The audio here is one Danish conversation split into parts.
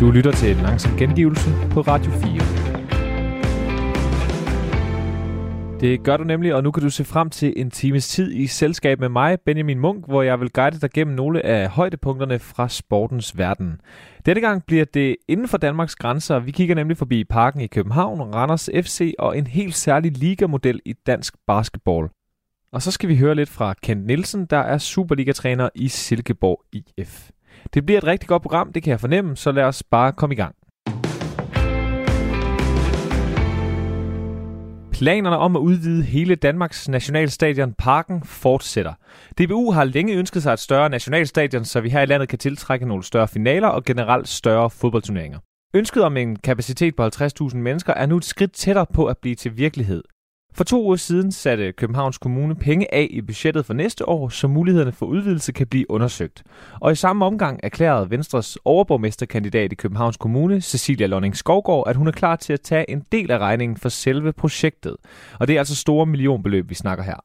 Du lytter til en langsom gengivelse på Radio 4. Det gør du nemlig, og nu kan du se frem til en times tid i selskab med mig, Benjamin Munk, hvor jeg vil guide dig gennem nogle af højdepunkterne fra sportens verden. Denne gang bliver det inden for Danmarks grænser. Vi kigger nemlig forbi parken i København, Randers FC og en helt særlig ligamodel i dansk basketball. Og så skal vi høre lidt fra Kent Nielsen, der er Superliga-træner i Silkeborg IF. Det bliver et rigtig godt program, det kan jeg fornemme, så lad os bare komme i gang. Planerne om at udvide hele Danmarks nationalstadion Parken fortsætter. DBU har længe ønsket sig et større nationalstadion, så vi her i landet kan tiltrække nogle større finaler og generelt større fodboldturneringer. Ønsket om en kapacitet på 50.000 mennesker er nu et skridt tættere på at blive til virkelighed. For to uger siden satte Københavns Kommune penge af i budgettet for næste år, så mulighederne for udvidelse kan blive undersøgt. Og i samme omgang erklærede Venstres overborgmesterkandidat i Københavns Kommune, Cecilia Lonning Skovgaard, at hun er klar til at tage en del af regningen for selve projektet. Og det er altså store millionbeløb, vi snakker her.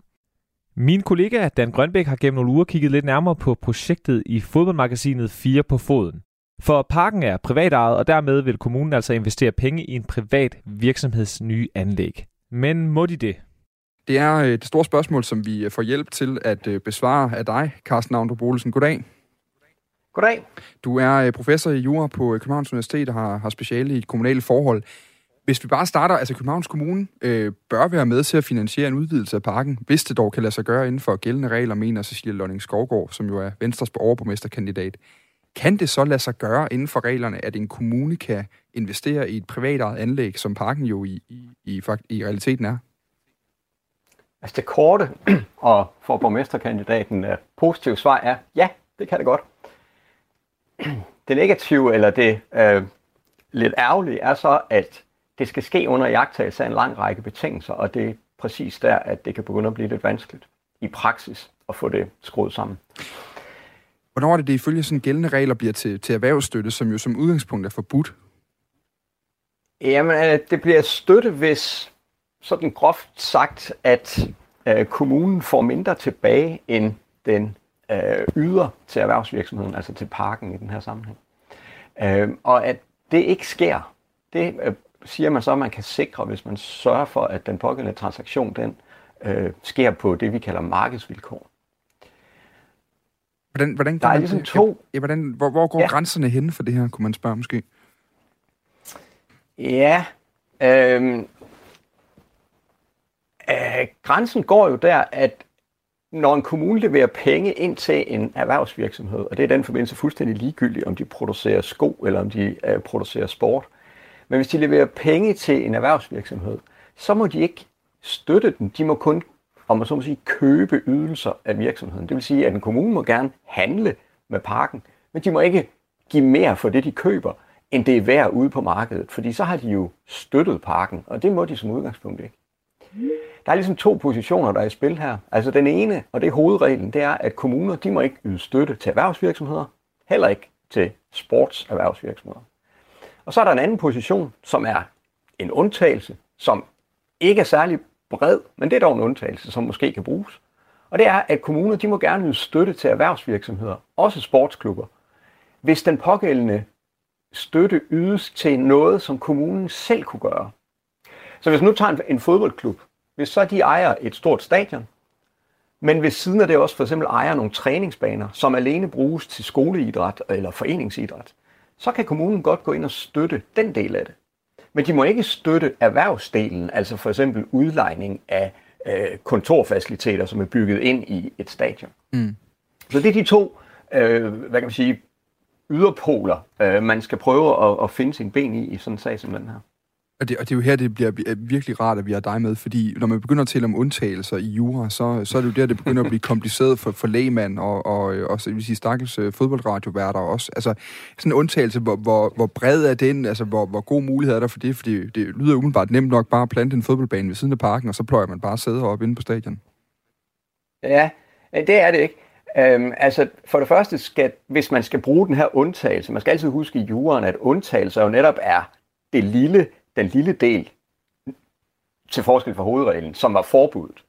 Min kollega Dan Grønbæk har gennem nogle uger kigget lidt nærmere på projektet i fodboldmagasinet 4 på foden. For parken er privatejet, og dermed vil kommunen altså investere penge i en privat virksomheds nye anlæg. Men må de det? Det er øh, det store spørgsmål, som vi får hjælp til at øh, besvare af dig, Carsten Aundrup Olsen. Goddag. Goddag. Du er øh, professor i jura på Københavns Universitet og har, har speciale i kommunale forhold. Hvis vi bare starter, altså Københavns Kommune øh, bør være med til at finansiere en udvidelse af parken, hvis det dog kan lade sig gøre inden for gældende regler, mener Cecilia Lonning Skovgaard, som jo er Venstres overborgmesterkandidat. Kan det så lade sig gøre inden for reglerne, at en kommune kan investere i et privatejet anlæg, som parken jo i, i, i, i realiteten er? Altså det korte og for borgmesterkandidaten øh, positive svar er, ja, det kan det godt. Det negative, eller det øh, lidt ærgerlige, er så, at det skal ske under jagttagelse af en lang række betingelser, og det er præcis der, at det kan begynde at blive lidt vanskeligt i praksis at få det skruet sammen. Hvornår er det, det ifølge sådan gældende regler bliver til, til erhvervsstøtte, som jo som udgangspunkt er forbudt? Jamen, øh, det bliver støtte, hvis sådan groft sagt, at øh, kommunen får mindre tilbage, end den øh, yder til erhvervsvirksomheden, altså til parken i den her sammenhæng. Øh, og at det ikke sker, det øh, siger man så, at man kan sikre, hvis man sørger for, at den pågældende transaktion, den øh, sker på det, vi kalder markedsvilkår. Hvordan, hvordan der er ligesom det? to... Ja, hvordan, hvor, hvor går ja. grænserne hen for det her, kunne man spørge måske? Ja, øhm, øh, grænsen går jo der, at når en kommune leverer penge ind til en erhvervsvirksomhed, og det er den forbindelse fuldstændig ligegyldigt, om de producerer sko eller om de øh, producerer sport, men hvis de leverer penge til en erhvervsvirksomhed, så må de ikke støtte den. De må kun om man så må sige, købe ydelser af virksomheden. Det vil sige, at en kommune må gerne handle med parken, men de må ikke give mere for det, de køber, end det er værd ude på markedet, fordi så har de jo støttet parken, og det må de som udgangspunkt ikke. Der er ligesom to positioner, der er i spil her. Altså den ene, og det er hovedreglen, det er, at kommuner, de må ikke yde støtte til erhvervsvirksomheder, heller ikke til sportserhvervsvirksomheder. Og så er der en anden position, som er en undtagelse, som ikke er særlig bred, men det er dog en undtagelse, som måske kan bruges. Og det er, at kommuner de må gerne yde støtte til erhvervsvirksomheder, også sportsklubber, hvis den pågældende støtte ydes til noget, som kommunen selv kunne gøre. Så hvis nu tager en, en fodboldklub, hvis så de ejer et stort stadion, men ved siden af det også for eksempel ejer nogle træningsbaner, som alene bruges til skoleidræt eller foreningsidræt, så kan kommunen godt gå ind og støtte den del af det. Men de må ikke støtte erhvervsdelen, altså for eksempel udlejning af øh, kontorfaciliteter, som er bygget ind i et stadion. Mm. Så det er de to, øh, hvad kan man sige, yderpoler, øh, man skal prøve at, at finde sin ben i, i sådan en sag som den her. Og det, og det er jo her, det bliver øh, virkelig rart, at vi har dig med, fordi når man begynder at tale om undtagelser i jura, så, så er det jo der, det begynder at blive kompliceret for, for lægmand og, og, øh, og så vil sige, stakkels øh, fodboldradioværter også. Altså, sådan en undtagelse, hvor, hvor, hvor bred er den, altså hvor, hvor god mulighed er der for det, fordi det lyder umiddelbart nemt nok bare at plante en fodboldbane ved siden af parken, og så pløjer man bare sæder op inde på stadion. Ja, det er det ikke. Øhm, altså, for det første, skal, hvis man skal bruge den her undtagelse, man skal altid huske i juraen, at undtagelser jo netop er det lille den lille del til forskel fra hovedreglen, som var forbuddet.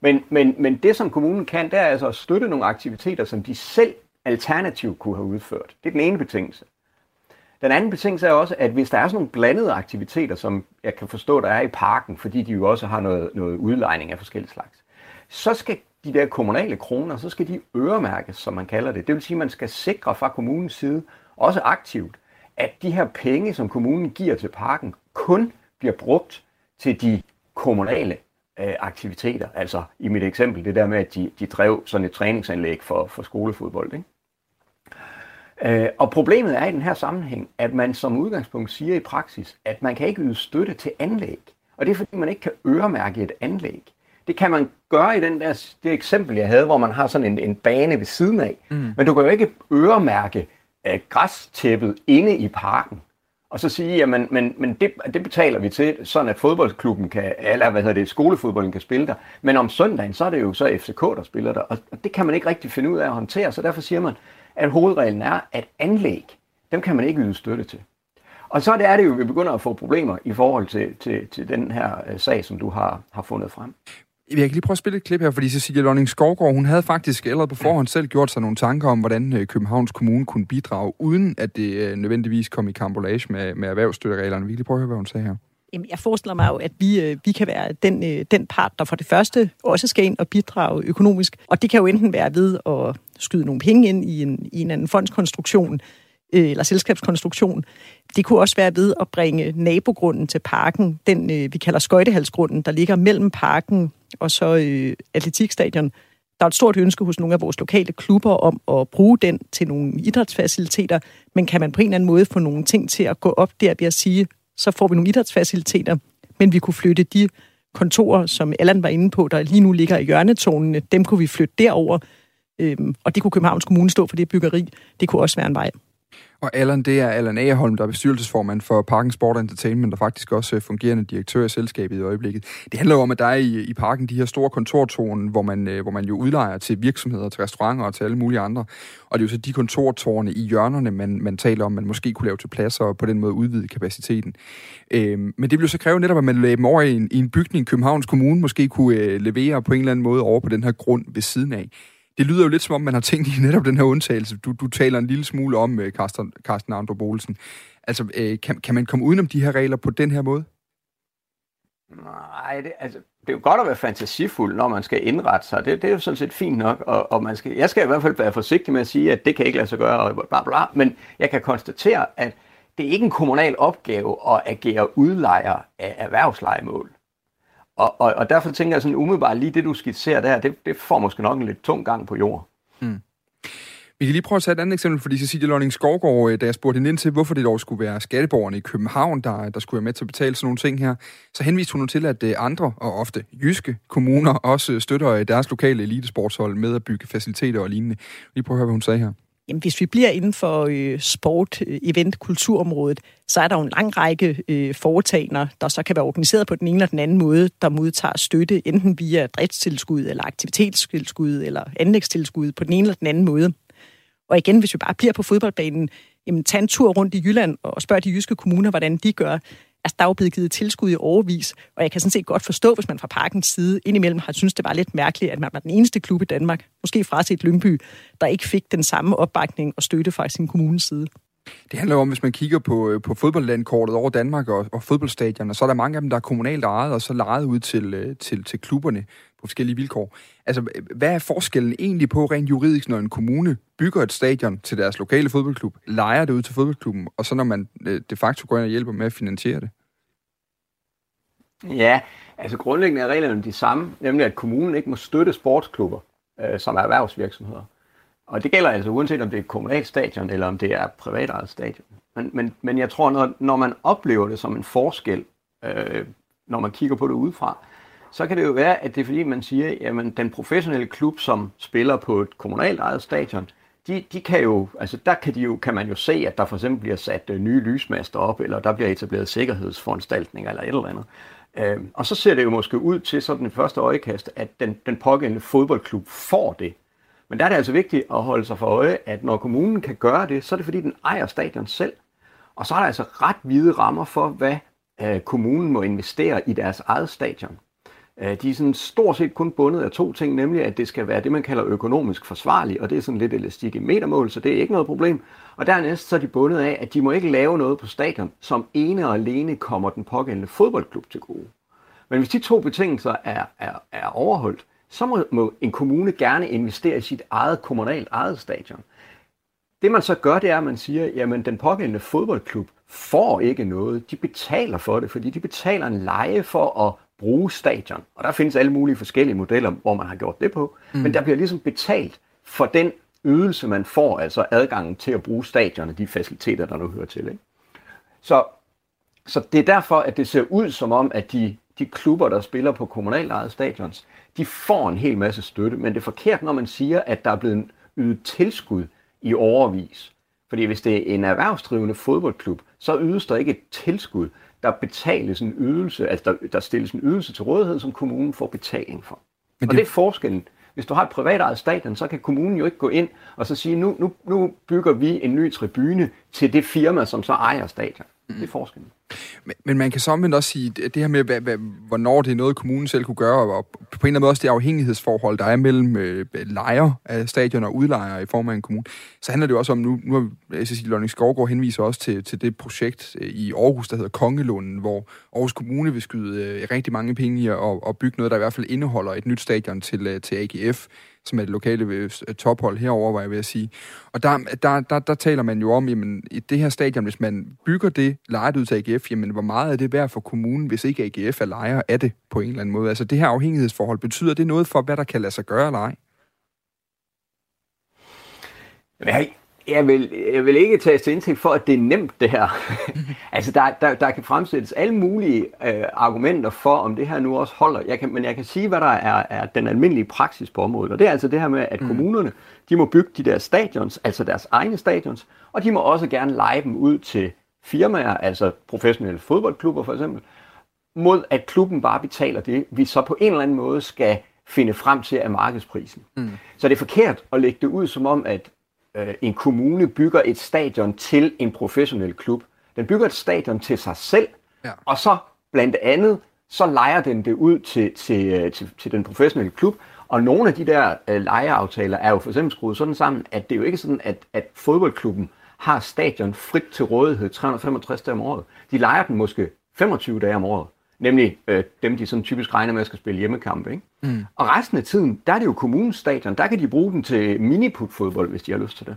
Men, men, men det, som kommunen kan, det er altså at støtte nogle aktiviteter, som de selv alternativt kunne have udført. Det er den ene betingelse. Den anden betingelse er også, at hvis der er sådan nogle blandede aktiviteter, som jeg kan forstå, der er i parken, fordi de jo også har noget, noget udlejning af forskellige slags, så skal de der kommunale kroner, så skal de øremærkes, som man kalder det. Det vil sige, at man skal sikre fra kommunens side, også aktivt, at de her penge, som kommunen giver til parken, kun bliver brugt til de kommunale øh, aktiviteter. Altså i mit eksempel, det der med, at de, de drev sådan et træningsanlæg for, for skolefodbold. Ikke? Øh, og problemet er i den her sammenhæng, at man som udgangspunkt siger i praksis, at man kan ikke yde støtte til anlæg. Og det er fordi, man ikke kan øremærke et anlæg. Det kan man gøre i den der, det eksempel, jeg havde, hvor man har sådan en, en bane ved siden af. Mm. Men du kan jo ikke øremærke uh, græstæppet inde i parken. Og så sige, jamen, men, men det, det betaler vi til, sådan at fodboldklubben kan, eller hvad hedder det, skolefodbolden kan spille der. Men om søndagen, så er det jo så FCK, der spiller der. Og det kan man ikke rigtig finde ud af at håndtere, så derfor siger man, at hovedreglen er, at anlæg, dem kan man ikke yde støtte til. Og så er det jo, at vi begynder at få problemer i forhold til, til, til den her øh, sag, som du har, har fundet frem. Jeg kan lige prøve at spille et klip her, fordi Cecilia Lønning Skovgaard, hun havde faktisk allerede på forhånd selv gjort sig nogle tanker om, hvordan øh, Københavns Kommune kunne bidrage, uden at det øh, nødvendigvis kom i kambolage med, med erhvervsstøttereglerne. Vi kan lige prøve at høre, hvad hun sagde her. Jamen, jeg forestiller mig jo, at vi, øh, vi kan være den, den part, der for det første også skal ind og bidrage økonomisk. Og det kan jo enten være ved at skyde nogle penge ind i en, i en anden fondskonstruktion, eller selskabskonstruktion. Det kunne også være ved at bringe nabogrunden til parken, den vi kalder skøjtehalsgrunden, der ligger mellem parken og så øh, atletikstadion. Der er et stort ønske hos nogle af vores lokale klubber om at bruge den til nogle idrætsfaciliteter, men kan man på en eller anden måde få nogle ting til at gå op der ved at sige, så får vi nogle idrætsfaciliteter, men vi kunne flytte de kontorer, som Allan var inde på, der lige nu ligger i hjørnetonene, dem kunne vi flytte derover, øhm, og det kunne Københavns Kommune stå for det byggeri. Det kunne også være en vej. Og Allan, det er Allan Agerholm, der er bestyrelsesformand for Parken Sport Entertainment, og faktisk også øh, fungerende direktør i selskabet i øjeblikket. Det handler jo om, at der er i, i parken de her store kontortårne, hvor man, øh, hvor man jo udlejer til virksomheder, til restauranter og til alle mulige andre. Og det er jo så de kontortårne i hjørnerne, man, man taler om, man måske kunne lave til pladser og på den måde udvide kapaciteten. Øhm, men det vil jo så kræve netop, at man lagde dem over i en, i en bygning, Københavns Kommune måske kunne øh, levere på en eller anden måde over på den her grund ved siden af det lyder jo lidt som om, man har tænkt i netop den her undtagelse. Du, du taler en lille smule om, øh, Carsten, Carsten Andro Bolsen. Altså, øh, kan, kan man komme udenom de her regler på den her måde? Nej, det, altså, det er jo godt at være fantasifuld, når man skal indrette sig. Det, det er jo sådan set fint nok, og, og man skal, jeg skal i hvert fald være forsigtig med at sige, at det kan ikke lade sig gøre, og bla bla, men jeg kan konstatere, at det er ikke en kommunal opgave at agere udlejer af erhvervslejemål. Og, og, og derfor tænker jeg sådan umiddelbart, lige det du skitserer der, det, det får måske nok en lidt tung gang på jord. Mm. Vi kan lige prøve at tage et andet eksempel, fordi Cecilie Lønning Skovgaard, øh, da jeg spurgte hende ind til, hvorfor det dog skulle være skatteborgerne i København, der, der skulle være med til at betale sådan nogle ting her, så henviste hun til, at øh, andre og ofte jyske kommuner også støtter øh, deres lokale elitesportshold med at bygge faciliteter og lignende. Lige prøve at høre, hvad hun sagde her. Jamen, hvis vi bliver inden for øh, sport, øh, event, kulturområdet, så er der jo en lang række øh, foretagender, der så kan være organiseret på den ene eller den anden måde, der modtager støtte, enten via driftstilskud, eller aktivitetstilskud, eller anlægstilskud på den ene eller den anden måde. Og igen, hvis vi bare bliver på fodboldbanen, jamen, tag en tur rundt i Jylland og spørg de jyske kommuner, hvordan de gør. Altså, der er jo blevet givet tilskud i overvis, og jeg kan sådan set godt forstå, hvis man fra parkens side indimellem har synes det var lidt mærkeligt, at man var den eneste klub i Danmark, måske fra sit Lyngby, der ikke fik den samme opbakning og støtte fra sin kommunes side. Det handler om, hvis man kigger på, øh, på fodboldlandkortet over Danmark og, og fodboldstadioner, så er der mange af dem, der er kommunalt ejet, og så lejet ud til, øh, til, til klubberne på forskellige vilkår. Altså, hvad er forskellen egentlig på rent juridisk, når en kommune bygger et stadion til deres lokale fodboldklub, lejer det ud til fodboldklubben, og så når man øh, de facto går ind og hjælper med at finansiere det? Ja, altså grundlæggende er reglerne de samme, nemlig at kommunen ikke må støtte sportsklubber, øh, som er erhvervsvirksomheder. Og det gælder altså uanset om det er et kommunalt stadion, eller om det er et privatejet stadion. Men, men, men jeg tror, når, når man oplever det som en forskel, øh, når man kigger på det udefra, så kan det jo være, at det er fordi, man siger, jamen den professionelle klub, som spiller på et kommunalt ejet stadion, de, de kan jo, altså der kan, de jo, kan man jo se, at der for eksempel bliver sat øh, nye lysmaster op, eller der bliver etableret sikkerhedsforanstaltninger eller et eller andet. Øh, og så ser det jo måske ud til sådan den første øjekast, at den, den pågældende fodboldklub får det. Men der er det altså vigtigt at holde sig for øje, at når kommunen kan gøre det, så er det fordi, den ejer stadion selv. Og så er der altså ret hvide rammer for, hvad øh, kommunen må investere i deres eget stadion. Øh, de er sådan stort set kun bundet af to ting, nemlig at det skal være det, man kalder økonomisk forsvarligt, og det er sådan lidt elastik i metermål, så det er ikke noget problem. Og dernæst så er de bundet af, at de må ikke lave noget på stadion, som ene og alene kommer den pågældende fodboldklub til gode. Men hvis de to betingelser er, er, er overholdt, så må, må en kommune gerne investere i sit eget kommunalt eget stadion. Det man så gør, det er, at man siger, jamen den pågældende fodboldklub får ikke noget. De betaler for det, fordi de betaler en leje for at bruge stadion. Og der findes alle mulige forskellige modeller, hvor man har gjort det på. Mm. Men der bliver ligesom betalt for den ydelse, man får, altså adgangen til at bruge stadion og de faciliteter, der nu hører til. Ikke? Så, så det er derfor, at det ser ud som om, at de, de klubber, der spiller på kommunalt ejet stadions, de får en hel masse støtte, men det er forkert, når man siger, at der er blevet ydet tilskud i overvis. Fordi hvis det er en erhvervsdrivende fodboldklub, så ydes der ikke et tilskud. Der betales en ydelse, altså der, der stilles en ydelse til rådighed, som kommunen får betaling for. Men det... Og det er forskellen. Hvis du har et privat stadion, så kan kommunen jo ikke gå ind og så sige, nu, nu, nu bygger vi en ny tribune til det firma, som så ejer stadion. Mm. Det er forskellen. Men, men man kan samtidig også sige, det her med, hvad, hvad, hvornår det er noget, kommunen selv kunne gøre, og på en eller anden måde også det afhængighedsforhold, der er mellem øh, lejer af stadion og udlejer i form af en kommune, så handler det jo også om, nu, nu har Cecilie Lønning Skovgaard henviser også til, til det projekt øh, i Aarhus, der hedder Kongelunden, hvor Aarhus Kommune vil skyde øh, rigtig mange penge i at, at bygge noget, der i hvert fald indeholder et nyt stadion til, øh, til AGF som er det lokale øh, øh, tophold herover, var jeg ved at sige. Og der, der, der, der taler man jo om, jamen, i det her stadion, hvis man bygger det lejet ud til AGF, jamen, hvor meget er det værd for kommunen, hvis ikke AGF er lejer af det på en eller anden måde? Altså, det her afhængighedsforhold, betyder det noget for, hvad der kan lade sig gøre eller ej? Jeg, jeg vil, jeg vil ikke tage til indtægt for, at det er nemt, det her. altså, der, der, der kan fremsættes alle mulige øh, argumenter for, om det her nu også holder. Jeg kan, men jeg kan sige, hvad der er, er den almindelige praksis på området. Og det er altså det her med, at mm. kommunerne, de må bygge de der stadions, altså deres egne stadions, og de må også gerne lege dem ud til firmaer, altså professionelle fodboldklubber for eksempel, mod at klubben bare betaler det, vi så på en eller anden måde skal finde frem til af markedsprisen. Mm. Så det er forkert at lægge det ud som om, at øh, en kommune bygger et stadion til en professionel klub. Den bygger et stadion til sig selv, ja. og så blandt andet, så leger den det ud til, til, øh, til, til den professionelle klub, og nogle af de der øh, lejeaftaler er jo for eksempel skruet sådan sammen, at det er jo ikke sådan, at, at fodboldklubben har stadion frit til rådighed 365 dage om året. De leger den måske 25 dage om året. Nemlig øh, dem, de sådan typisk regner med at skal spille hjemmekampe. Ikke? Mm. Og resten af tiden, der er det jo kommunens stadion. Der kan de bruge den til miniput-fodbold, hvis de har lyst til det.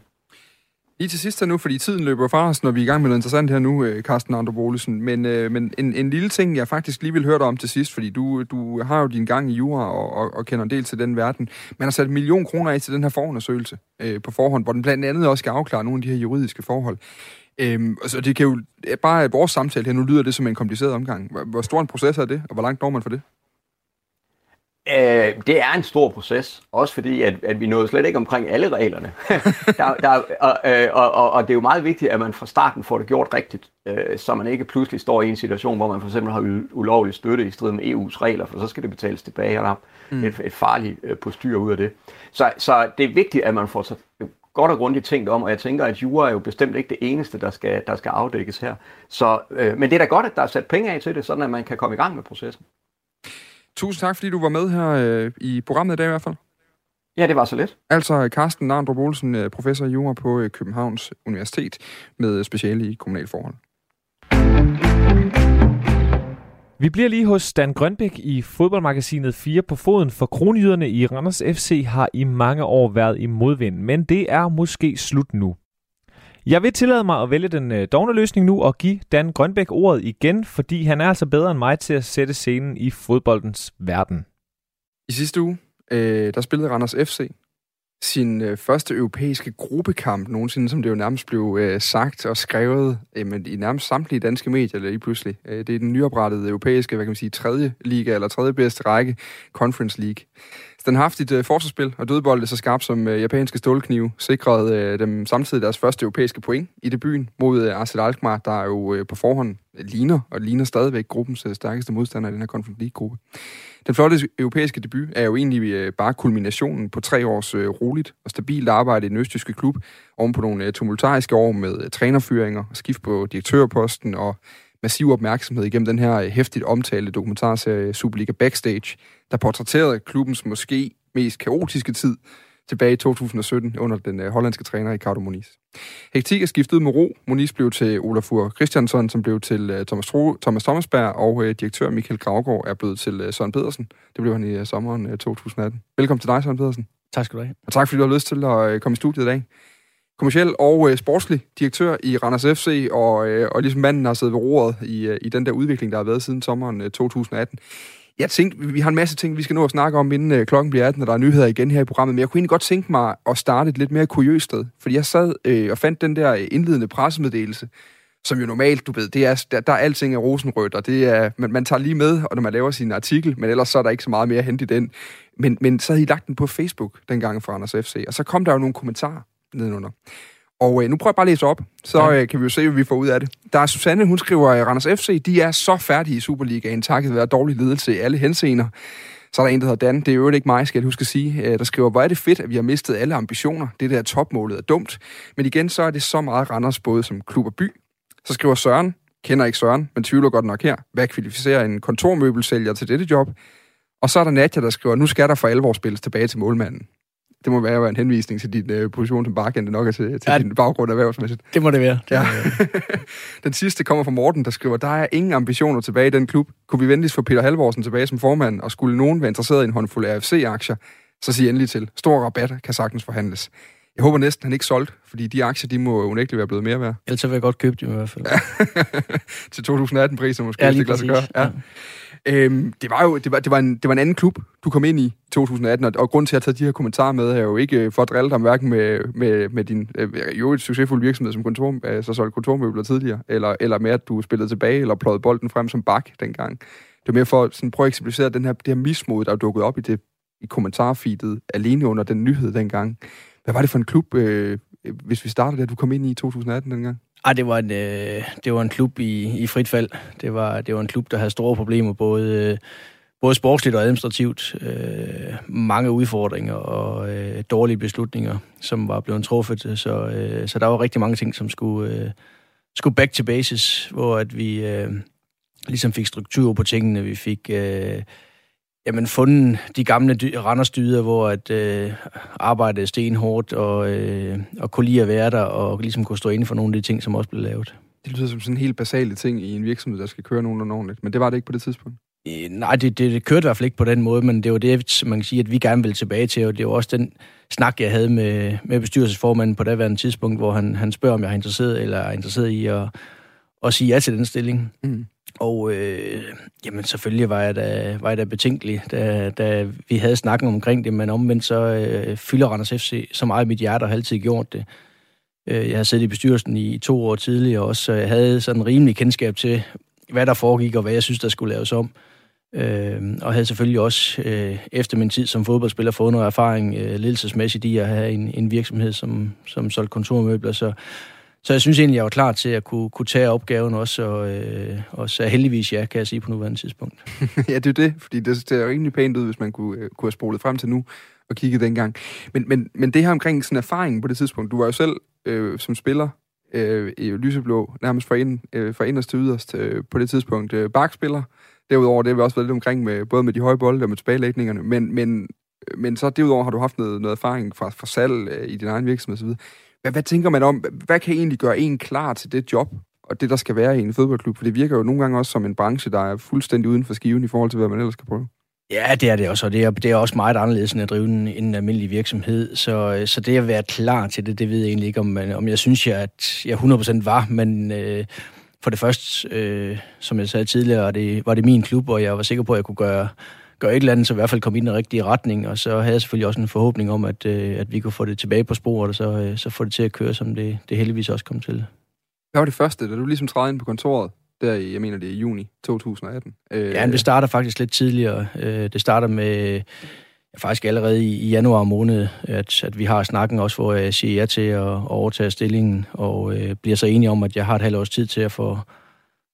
Lige til sidst nu, fordi tiden løber fra os, når vi er i gang med noget interessant her nu, øh, Carsten Carsten Androbolesen. Men, øh, men en, en lille ting, jeg faktisk lige vil høre dig om til sidst, fordi du, du har jo din gang i jura og, og, og kender en del til den verden. Man har sat en million kroner af til den her forundersøgelse øh, på forhånd, hvor den blandt andet også skal afklare nogle af de her juridiske forhold. Øhm, altså det kan jo, øh, bare vores samtale her, nu lyder det som en kompliceret omgang. Hvor, hvor stor en proces er det, og hvor langt når man for det? Øh, det er en stor proces, også fordi, at, at vi nåede slet ikke omkring alle reglerne. der, der, og, øh, og, og, og det er jo meget vigtigt, at man fra starten får det gjort rigtigt, øh, så man ikke pludselig står i en situation, hvor man for eksempel har ulovlig støtte i strid med EU's regler, for så skal det betales tilbage, og der er mm. et, et farligt øh, postyr ud af det. Så, så det er vigtigt, at man får så godt og grundigt tænkt om, og jeg tænker, at jura er jo bestemt ikke det eneste, der skal, der skal afdækkes her. Så, øh, men det er da godt, at der er sat penge af til det, sådan at man kan komme i gang med processen. Tusind tak, fordi du var med her øh, i programmet i dag i hvert fald. Ja, det var så lidt. Altså Carsten Narndrup Olsen, øh, professor i jura på øh, Københavns Universitet med speciale i kommunalforhold. Vi bliver lige hos Dan Grønbæk i fodboldmagasinet 4 på foden, for kronjyderne i Randers FC har i mange år været i modvind, men det er måske slut nu. Jeg vil tillade mig at vælge den øh, dogne løsning nu og give Dan Grønbæk ordet igen, fordi han er altså bedre end mig til at sætte scenen i fodboldens verden. I sidste uge, øh, der spillede Randers FC sin øh, første europæiske gruppekamp nogensinde, som det jo nærmest blev øh, sagt og skrevet øh, i nærmest samtlige danske medier lige pludselig. Øh, det er den nyoprettede europæiske, hvad kan man sige, tredje liga, eller tredje bedste række, Conference League. Den har haft et øh, forsvarsspil, og dødbolde så skarpt som øh, japanske stålknive sikrede øh, dem samtidig deres første europæiske point i debuten mod øh, Arsenal Alkmaar, der jo øh, på forhånd ligner, og ligner stadigvæk gruppens øh, stærkeste modstander i den her Conference League-gruppe. Den flotte europæiske debut er jo egentlig øh, bare kulminationen på tre års øh, roligt og stabilt arbejde i den østtyske klub, oven på nogle øh, tumultariske år med øh, trænerfyringer, skift på direktørposten og massiv opmærksomhed igennem den her hæftigt omtalte dokumentarserie Superliga Backstage, der portrætterede klubbens måske mest kaotiske tid tilbage i 2017 under den øh, hollandske træner Ricardo Moniz. Hektik er skiftet med ro. Moniz blev til Olafur Christiansson, som blev til øh, Thomas, Tro, Thomas Thomasberg, og øh, direktør Michael Gravgaard er blevet til øh, Søren Pedersen. Det blev han i øh, sommeren øh, 2018. Velkommen til dig, Søren Pedersen. Tak skal du have. Og tak fordi du har lyst til at øh, komme i studiet i dag. Kommerciel og øh, sportslig direktør i Randers FC, og, øh, og ligesom manden har siddet ved roret i, øh, i den der udvikling, der har været siden sommeren øh, 2018. Jeg tænkte, vi har en masse ting, vi skal nå at snakke om, inden øh, klokken bliver 18, når der er nyheder igen her i programmet. Men jeg kunne egentlig godt tænke mig at starte et lidt mere kuriøst sted. Fordi jeg sad øh, og fandt den der øh, indledende pressemeddelelse, som jo normalt, du ved, det er, der, der er alting er rosenrødt, og det er, man, man tager lige med, og når man laver sin artikel, men ellers så er der ikke så meget mere at hente i den. Men, men så havde I lagt den på Facebook dengang fra Anders FC, og så kom der jo nogle kommentarer nedenunder. Og øh, nu prøver jeg bare at læse op, så øh, kan vi jo se, hvad vi får ud af det. Der er Susanne, hun skriver, at Randers FC, de er så færdige i Superligaen, takket være dårlig ledelse i alle henseender. Så er der en, der hedder Dan, det er jo ikke mig, skal jeg huske at sige, øh, der skriver, hvor er det fedt, at vi har mistet alle ambitioner. Det der topmålet er dumt. Men igen, så er det så meget Randers både som klub og by. Så skriver Søren, kender ikke Søren, men tvivler godt nok her. Hvad kvalificerer en kontormøbelsælger til dette job? Og så er der Nadja, der skriver, nu skal der for alvor spilles tilbage til målmanden. Det må være en henvisning til din øh, position som barkende nok til, til ja, din baggrund erhvervsmæssigt. Det må det være. Ja. den sidste kommer fra Morten, der skriver, der er ingen ambitioner tilbage i den klub. Kunne vi venligst få Peter Halvorsen tilbage som formand, og skulle nogen være interesseret i en håndfuld AFC-aktier, så sig endelig til. Stor rabat kan sagtens forhandles. Jeg håber næsten, han ikke solgt, fordi de aktier, de må unægteligt være blevet mere værd. Ellers så vil jeg godt købe dem i hvert fald. til 2018-priser måske, ja, hvis det kan gøre. Ja. ja. Øhm, det var jo det var, det, var en, det var en anden klub, du kom ind i 2018, og, og grund til at tage de her kommentarer med, er jo ikke øh, for at drille dig hverken med, med, med din øh, jo et succesfuld virksomhed som kontor, øh, så solgte kontormøbler tidligere, eller, eller med, at du spillede tilbage, eller pløjede bolden frem som bak dengang. Det er mere for at sådan, prøve at eksemplificere den her, det her mismod, der er dukket op i det i kommentarfeedet, alene under den nyhed dengang. Hvad var det for en klub, øh, hvis vi starter der, du kom ind i 2018 dengang? Ej, det var en, øh, det var en klub i, i frit fald. Det var, det var en klub, der havde store problemer, både, øh, både sportsligt og administrativt. Øh, mange udfordringer og øh, dårlige beslutninger, som var blevet truffet. Så, øh, så der var rigtig mange ting, som skulle, øh, skulle back to basis, hvor at vi øh, ligesom fik struktur på tingene. Vi fik... Øh, Jamen, fundet de gamle dy- Randersdyder, hvor at øh, arbejdede stenhårdt og, øh, og kunne lide at være der, og ligesom kunne stå inden for nogle af de ting, som også blev lavet. Det lyder som sådan en helt basale ting i en virksomhed, der skal køre nogen ordentligt, men det var det ikke på det tidspunkt? Øh, nej, det, det, det kørte i hvert fald ikke på den måde, men det var det, man kan sige, at vi gerne vil tilbage til, og det var også den snak, jeg havde med, med bestyrelsesformanden på daværende tidspunkt, hvor han, han spørger, om jeg er interesseret, eller er interesseret i at, at sige ja til den stilling. Mm. Og øh, jamen, selvfølgelig var jeg da, var jeg da betænkelig, da, da vi havde snakken omkring det, men omvendt så øh, fylder Randers FC så meget i mit hjerte og har altid gjort det. Øh, jeg har siddet i bestyrelsen i to år tidligere også, så jeg havde sådan en rimelig kendskab til, hvad der foregik og hvad jeg synes, der skulle laves om. Øh, og havde selvfølgelig også øh, efter min tid som fodboldspiller fået noget erfaring øh, ledelsesmæssigt i at have en, en virksomhed, som, som solgte kontormøbler, så så jeg synes egentlig, jeg var klar til at kunne, kunne tage opgaven også, og, øh, og så heldigvis ja, kan jeg sige på nuværende tidspunkt. ja, det er det, fordi det ser jo egentlig pænt ud, hvis man kunne, øh, kunne have spolet frem til nu og kigget dengang. Men, men, men det her omkring sådan erfaring på det tidspunkt, du var jo selv øh, som spiller øh, i Lyseblå, nærmest fra, ind, øh, fra inderst til yderst øh, på det tidspunkt, øh, bakspiller. Derudover, det har vi også været lidt omkring med, både med de høje bolde og med tilbagelægningerne, men, men, øh, men så derudover har du haft noget, noget erfaring fra, fra salg øh, i din egen virksomhed osv. Hvad, hvad tænker man om, hvad kan egentlig gøre en klar til det job, og det, der skal være i en fodboldklub? For det virker jo nogle gange også som en branche, der er fuldstændig uden for skiven i forhold til, hvad man ellers skal prøve. Ja, det er det også, og det er, det er også meget anderledes end at drive en, en almindelig virksomhed. Så, så det at være klar til det, det ved jeg egentlig ikke, om, øh, om jeg synes, jeg, at jeg 100% var, men øh, for det første, øh, som jeg sagde tidligere, det, var det min klub, og jeg var sikker på, at jeg kunne gøre, gøre et eller andet, så i hvert fald komme i den rigtige retning, og så havde jeg selvfølgelig også en forhåbning om, at, øh, at vi kunne få det tilbage på sporet, og så, øh, så få det til at køre, som det, det heldigvis også kom til. Hvad var det første, da du ligesom trædede ind på kontoret, der i, jeg mener det er i juni 2018? Øh, ja, det starter faktisk lidt tidligere. Øh, det starter med faktisk allerede i, i januar måned, at, at vi har snakken også, hvor jeg siger ja til at, at overtage stillingen, og øh, bliver så enige om, at jeg har et halvt års tid til at få,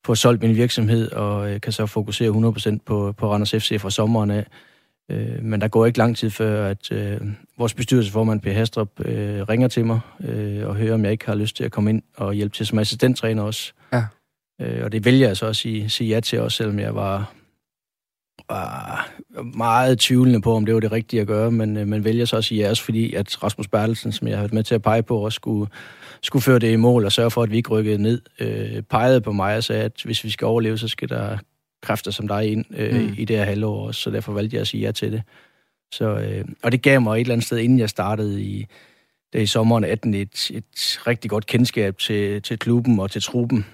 få solgt min virksomhed, og øh, kan så fokusere 100% på, på Randers FC fra sommeren af. Øh, men der går ikke lang tid før, at øh, vores bestyrelsesformand Per Hastrup øh, ringer til mig øh, og hører, om jeg ikke har lyst til at komme ind og hjælpe til som assistenttræner også. Ja. Øh, og det vælger jeg så at sige, sige ja til, også selvom jeg var, var meget tvivlende på, om det var det rigtige at gøre, men øh, man vælger så at sige ja, også fordi at Rasmus Bertelsen, som jeg har været med til at pege på, også skulle, skulle føre det i mål og sørge for, at vi ikke rykkede ned, øh, pegede på mig og sagde, at hvis vi skal overleve, så skal der kræfter som dig ind øh, mm. i det her halvår også, så derfor valgte jeg at sige ja til det. Så, øh, og det gav mig et eller andet sted, inden jeg startede i, det i sommeren 18, et, et rigtig godt kendskab til, til klubben og til truppen.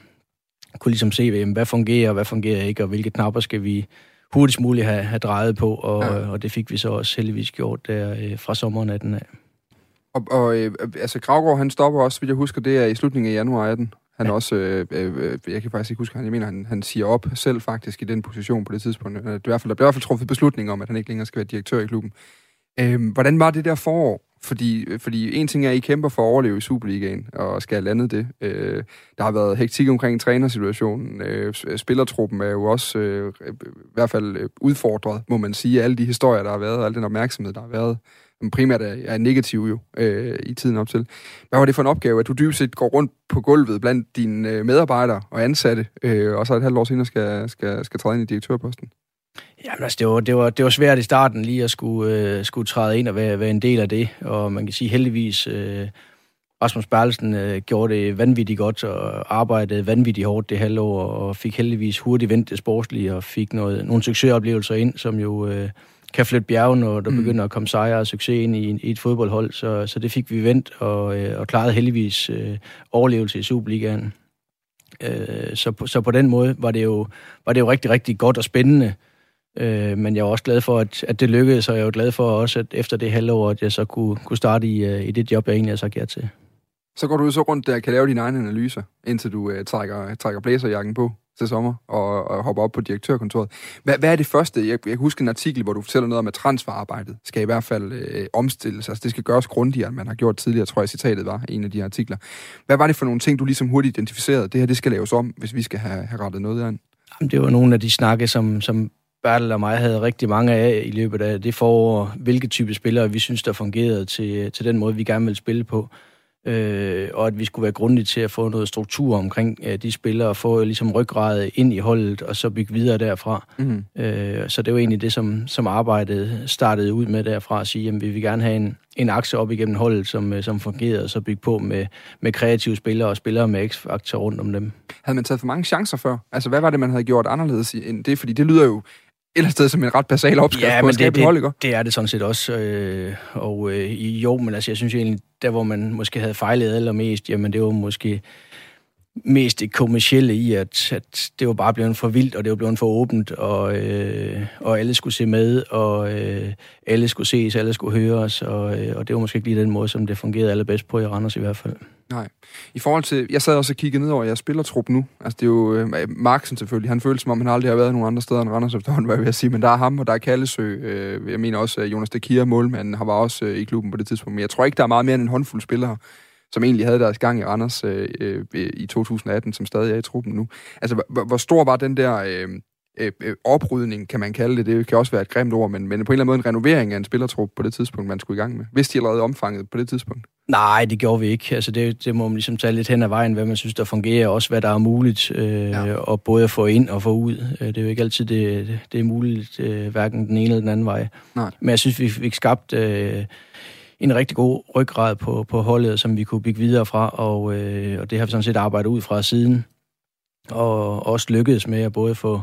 Jeg kunne ligesom se, hvad fungerer, og hvad fungerer ikke, og hvilke knapper skal vi hurtigst muligt have, have drejet på, og, ja. og det fik vi så også heldigvis gjort der øh, fra sommeren 18 af. Og, og øh, altså Gravgaard, han stopper også, hvis jeg husker, det er i slutningen af januar 18. Han ja. også, øh, øh, jeg kan faktisk ikke huske, han, jeg mener, han, han siger op selv faktisk i den position på det tidspunkt. Det er i hvert fald, der bliver i hvert fald truffet beslutning om, at han ikke længere skal være direktør i klubben. Øh, hvordan var det der forår? Fordi, fordi en ting er, at I kæmper for at overleve i Superligaen, og skal lande det. Øh, der har været hektik omkring trænersituationen. Øh, spillertruppen er jo også øh, i hvert fald øh, udfordret, må man sige, alle de historier, der har været, og al den opmærksomhed, der har været primært er, er negativ jo øh, i tiden op til. Hvad var det for en opgave, at du dybest set går rundt på gulvet blandt dine øh, medarbejdere og ansatte, øh, og så et halvt år senere skal, skal, skal træde ind i direktørposten? Jamen altså, det var, det, var, det var svært i starten lige at skulle, øh, skulle træde ind og være, være en del af det, og man kan sige heldigvis, øh, Rasmus Berlsen øh, gjorde det vanvittigt godt og arbejdede vanvittigt hårdt det halvår, og fik heldigvis hurtigt vendt det sportslige og fik noget, nogle succesoplevelser ind, som jo... Øh, kan flytte bjergen, når der mm. begynder at komme sejre og succes ind i, i et fodboldhold. Så, så det fik vi vendt og, øh, og klarede heldigvis øh, overlevelse i Superligaen. Øh, så, så på den måde var det, jo, var det jo rigtig, rigtig godt og spændende. Øh, men jeg var også glad for, at, at det lykkedes, og jeg var glad for også, at efter det halvår, at jeg så kunne, kunne starte i, uh, i det job, jeg egentlig har sagt ja til. Så går du så rundt der og kan lave dine egne analyser, indtil du uh, trækker, trækker blæserjakken på til sommer og, og hopper op på direktørkontoret. Hvad, hvad er det første? Jeg, jeg kan huske en artikel, hvor du fortæller noget om, at transferarbejdet skal i hvert fald øh, omstilles. Altså det skal gøres grundigere, end man har gjort tidligere, tror jeg citatet var en af de artikler. Hvad var det for nogle ting, du ligesom hurtigt identificerede? Det her, det skal laves om, hvis vi skal have, have rettet noget an. Jamen, det var nogle af de snakke, som, som Bertel og mig havde rigtig mange af i løbet af det forår, hvilke type spillere vi synes, der fungerede til, til den måde, vi gerne vil spille på øh, og at vi skulle være grundige til at få noget struktur omkring øh, de spillere, og få ligesom ryggradet ind i holdet, og så bygge videre derfra. Mm. Øh, så det var egentlig det, som, som arbejdet startede ud med derfra, at sige, at vi vil gerne have en, en akse op igennem holdet, som, øh, som fungerede, og så bygge på med, med kreative spillere og spillere med x-faktor rundt om dem. Havde man taget for mange chancer før? Altså, hvad var det, man havde gjort anderledes end det? Fordi det lyder jo eller sted som en ret basal opskrift ja, på at skabe det, hold, det er det sådan set også. Øh, og øh, jo, men altså, jeg synes egentlig, der hvor man måske havde fejlet allermest, jamen det var måske mest det kommercielle i, at, at det var bare blevet for vildt, og det var blevet for åbent, og, øh, og alle skulle se med, og øh, alle skulle ses, alle skulle høres, og, øh, og det var måske ikke lige den måde, som det fungerede allerbedst på i Randers i hvert fald. Nej. I forhold til, jeg sad også og kiggede ned over jeres spillertrup nu. Altså det er jo øh, Marksen selvfølgelig. Han føles som om, han aldrig har været nogen andre steder end Randers efterhånden, hvad jeg vil sige. Men der er ham, og der er Kallesø. Øh, jeg mener også, at Jonas Dekir, målmanden, har var også øh, i klubben på det tidspunkt. Men jeg tror ikke, der er meget mere end en håndfuld spillere, som egentlig havde deres gang i Randers øh, øh, i 2018, som stadig er i truppen nu. Altså, hvor, hvor stor var den der øh, øh, øh, oprydning, kan man kalde det? Det kan også være et grimt ord, men, men på en eller anden måde en renovering af en spillertrup på det tidspunkt, man skulle i gang med. Hvis de allerede omfanget på det tidspunkt? Nej, det gjorde vi ikke. Altså det, det må man ligesom tage lidt hen ad vejen, hvad man synes, der fungerer, også hvad der er muligt, øh, ja. og både at få ind og få ud. Øh, det er jo ikke altid, det, det er muligt, øh, hverken den ene eller den anden vej. Nej. Men jeg synes, vi fik skabt øh, en rigtig god ryggrad på, på holdet, som vi kunne bygge videre fra, og, øh, og det har vi sådan set arbejdet ud fra siden. Og også lykkedes med at både få,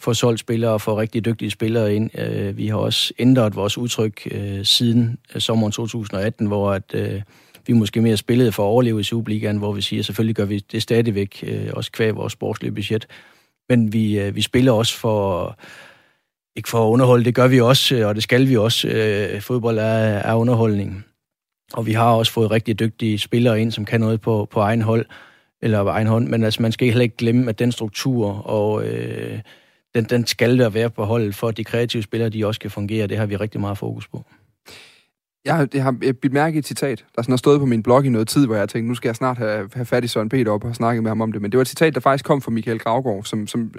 få solgt spillere og få rigtig dygtige spillere ind. Øh, vi har også ændret vores udtryk øh, siden øh, sommeren 2018, hvor at, øh, vi måske mere spillede for at overleve i Superligaen, hvor vi siger, selvfølgelig gør vi det stadigvæk, øh, også kvæg vores sportslige budget. Men vi, øh, vi spiller også for ikke for at underholde, det gør vi også, øh, og det skal vi også. Øh, fodbold er, er underholdning. Og vi har også fået rigtig dygtige spillere ind, som kan noget på, på egen hold, eller på egen hånd, men altså, man skal heller ikke glemme, at den struktur og øh, den, den skal der være på holdet, for at de kreative spillere, de også kan fungere. Det har vi rigtig meget fokus på. Jeg har, jeg har bidt mærke i et citat, der sådan har stået på min blog i noget tid, hvor jeg tænkte, nu skal jeg snart have, have fat i Søren Peter op og snakke med ham om det. Men det var et citat, der faktisk kom fra Michael Gravgaard, som, som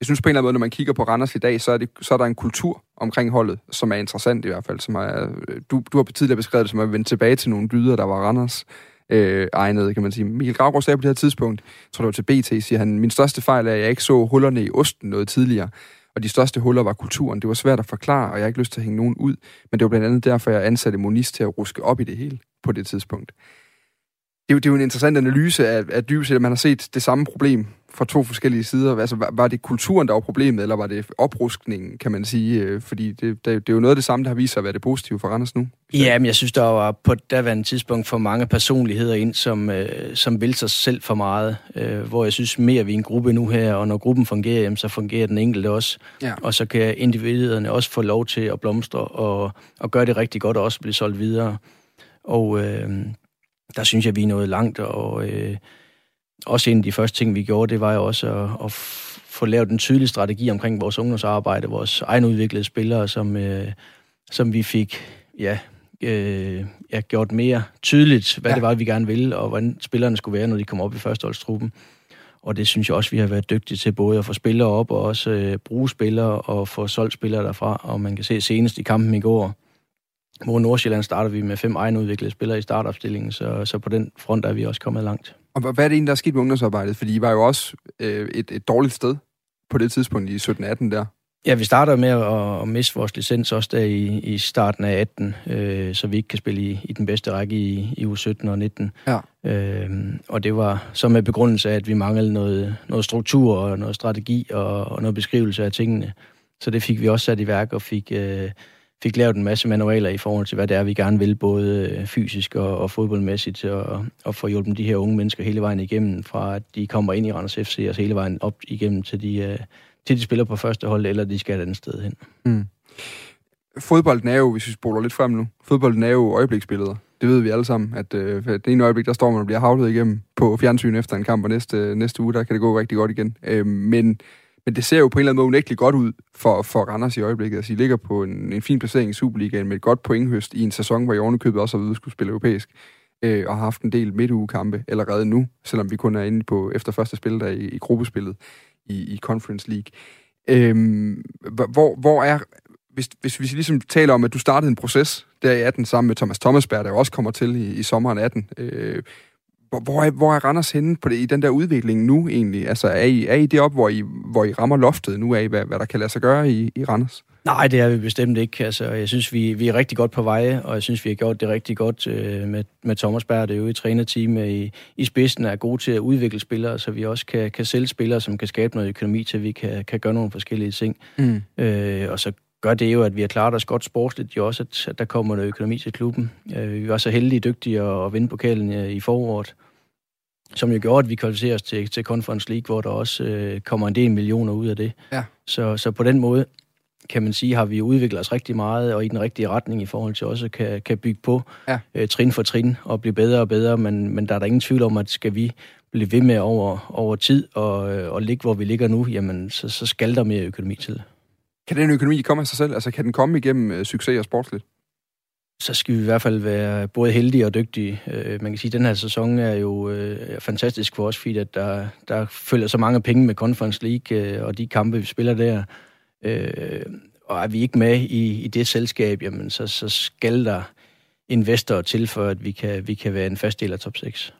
jeg synes på en eller anden måde, når man kigger på Randers i dag, så er, det, så er der en kultur omkring holdet, som er interessant i hvert fald. Som er, du, du har tidligere beskrevet det som at vende tilbage til nogle dyder, der var Randers øh, egnet, kan man sige. Michael Gravgaard sagde på det her tidspunkt, jeg tror det var til BT, siger han, min største fejl er, at jeg ikke så hullerne i osten noget tidligere. Og de største huller var kulturen. Det var svært at forklare, og jeg har ikke lyst til at hænge nogen ud. Men det var blandt andet derfor, jeg ansatte Monis til at ruske op i det hele på det tidspunkt. Det er jo, det er jo en interessant analyse af, af dybest at man har set det samme problem fra to forskellige sider. Altså, var, var det kulturen, der var problemet, eller var det opruskningen, kan man sige? Øh, fordi det, det, det er jo noget af det samme, der har vist sig at være det positive for Randers nu. Ja, men jeg synes, der var på daværende tidspunkt for mange personligheder ind, som, øh, som vil sig selv for meget. Øh, hvor jeg synes mere, vi er en gruppe nu her, og når gruppen fungerer, jamen, så fungerer den enkelte også. Ja. Og så kan individerne også få lov til at blomstre og, og gøre det rigtig godt og også blive solgt videre. Og øh, der synes jeg, vi er nået langt, og... Øh, også en af de første ting, vi gjorde, det var jo også at, at få lavet en tydelig strategi omkring vores ungdomsarbejde, vores egenudviklede spillere, som, øh, som vi fik ja, øh, ja, gjort mere tydeligt, hvad ja. det var, vi gerne ville, og hvordan spillerne skulle være, når de kom op i førsteholdstruppen. Og det synes jeg også, vi har været dygtige til, både at få spillere op, og også øh, bruge spillere, og få solgt spillere derfra. Og man kan se senest i kampen i går, hvor Nordsjælland starter vi med fem egenudviklede spillere i startopstillingen, så, så på den front er vi også kommet langt. Og hvad er det egentlig, der er sket med ungdomsarbejdet? Fordi I var jo også øh, et, et dårligt sted på det tidspunkt i 17-18 der. Ja, vi starter med at, at miste vores licens også der i, i starten af 18, øh, så vi ikke kan spille i, i den bedste række i, i u 17 og 19. Ja. Øh, og det var så med begrundelse af, at vi manglede noget, noget struktur og noget strategi og, og noget beskrivelse af tingene. Så det fik vi også sat i værk og fik... Øh, fik lavet en masse manualer i forhold til, hvad det er, vi gerne vil, både øh, fysisk og, og fodboldmæssigt, og, og få hjulpet de her unge mennesker hele vejen igennem, fra at de kommer ind i Randers FC, og hele vejen op igennem til de, øh, til de spiller på første hold, eller de skal et andet sted hen. Mm. Fodbolden er jo, hvis vi spoler lidt frem nu, fodbolden er jo øjebliksbilleder. Det ved vi alle sammen, at øh, det ene øjeblik, der står man og bliver havlet igennem på fjernsyn efter en kamp, og næste, øh, næste uge, der kan det gå rigtig godt igen. Øh, men men det ser jo på en eller anden måde unægteligt godt ud for, for Randers i øjeblikket. Altså, I ligger på en, en fin placering i Superligaen med et godt pointhøst i en sæson, hvor I ovenikøbet også har været skulle spille europæisk, øh, og har haft en del midtugekampe allerede nu, selvom vi kun er inde på efter første spil der i, i gruppespillet i, i Conference League. Øh, hvor, hvor er, hvis, hvis vi ligesom taler om, at du startede en proces der i 18 sammen med Thomas Thomasberg, der også kommer til i, i sommeren 18, øh, hvor, hvor, er, hvor er Randers henne på det, i den der udvikling nu egentlig? Altså, er I, er I det op, hvor I, hvor I rammer loftet nu af, hvad, hvad der kan lade sig gøre i, i Randers? Nej, det er vi bestemt ikke. Altså, jeg synes, vi, vi er rigtig godt på vej, og jeg synes, vi har gjort det rigtig godt øh, med, med Thomas Berg, det er jo i trænerteam i, i spidsen, er gode til at udvikle spillere, så vi også kan, kan sælge spillere, som kan skabe noget økonomi til, vi kan, kan gøre nogle forskellige ting. Mm. Øh, og så gør det jo, at vi har klaret os godt sportsligt, jo også, at, at der kommer noget økonomi til klubben. Øh, vi var så heldige dygtige at, at vinde pokalen øh, i foråret, som jo gjorde, at vi kvalificerer os til, til Conference League, hvor der også øh, kommer en del millioner ud af det. Ja. Så, så på den måde kan man sige, har vi udviklet os rigtig meget og i den rigtige retning i forhold til også kan, kan bygge på ja. øh, trin for trin og blive bedre og bedre, men, men der er der ingen tvivl om, at skal vi blive ved med over, over tid og, øh, og ligge, hvor vi ligger nu, jamen så, så skal der mere økonomi til. Kan den økonomi komme af sig selv? Altså kan den komme igennem øh, succes og sportsligt? Så skal vi i hvert fald være både heldige og dygtige. Øh, man kan sige, at den her sæson er jo øh, fantastisk for os, fordi at der, der følger så mange penge med Conference League øh, og de kampe, vi spiller der. Øh, og er vi ikke med i, i det selskab, jamen så, så skal der investorer til, for at vi kan, vi kan være en fast del af top 6.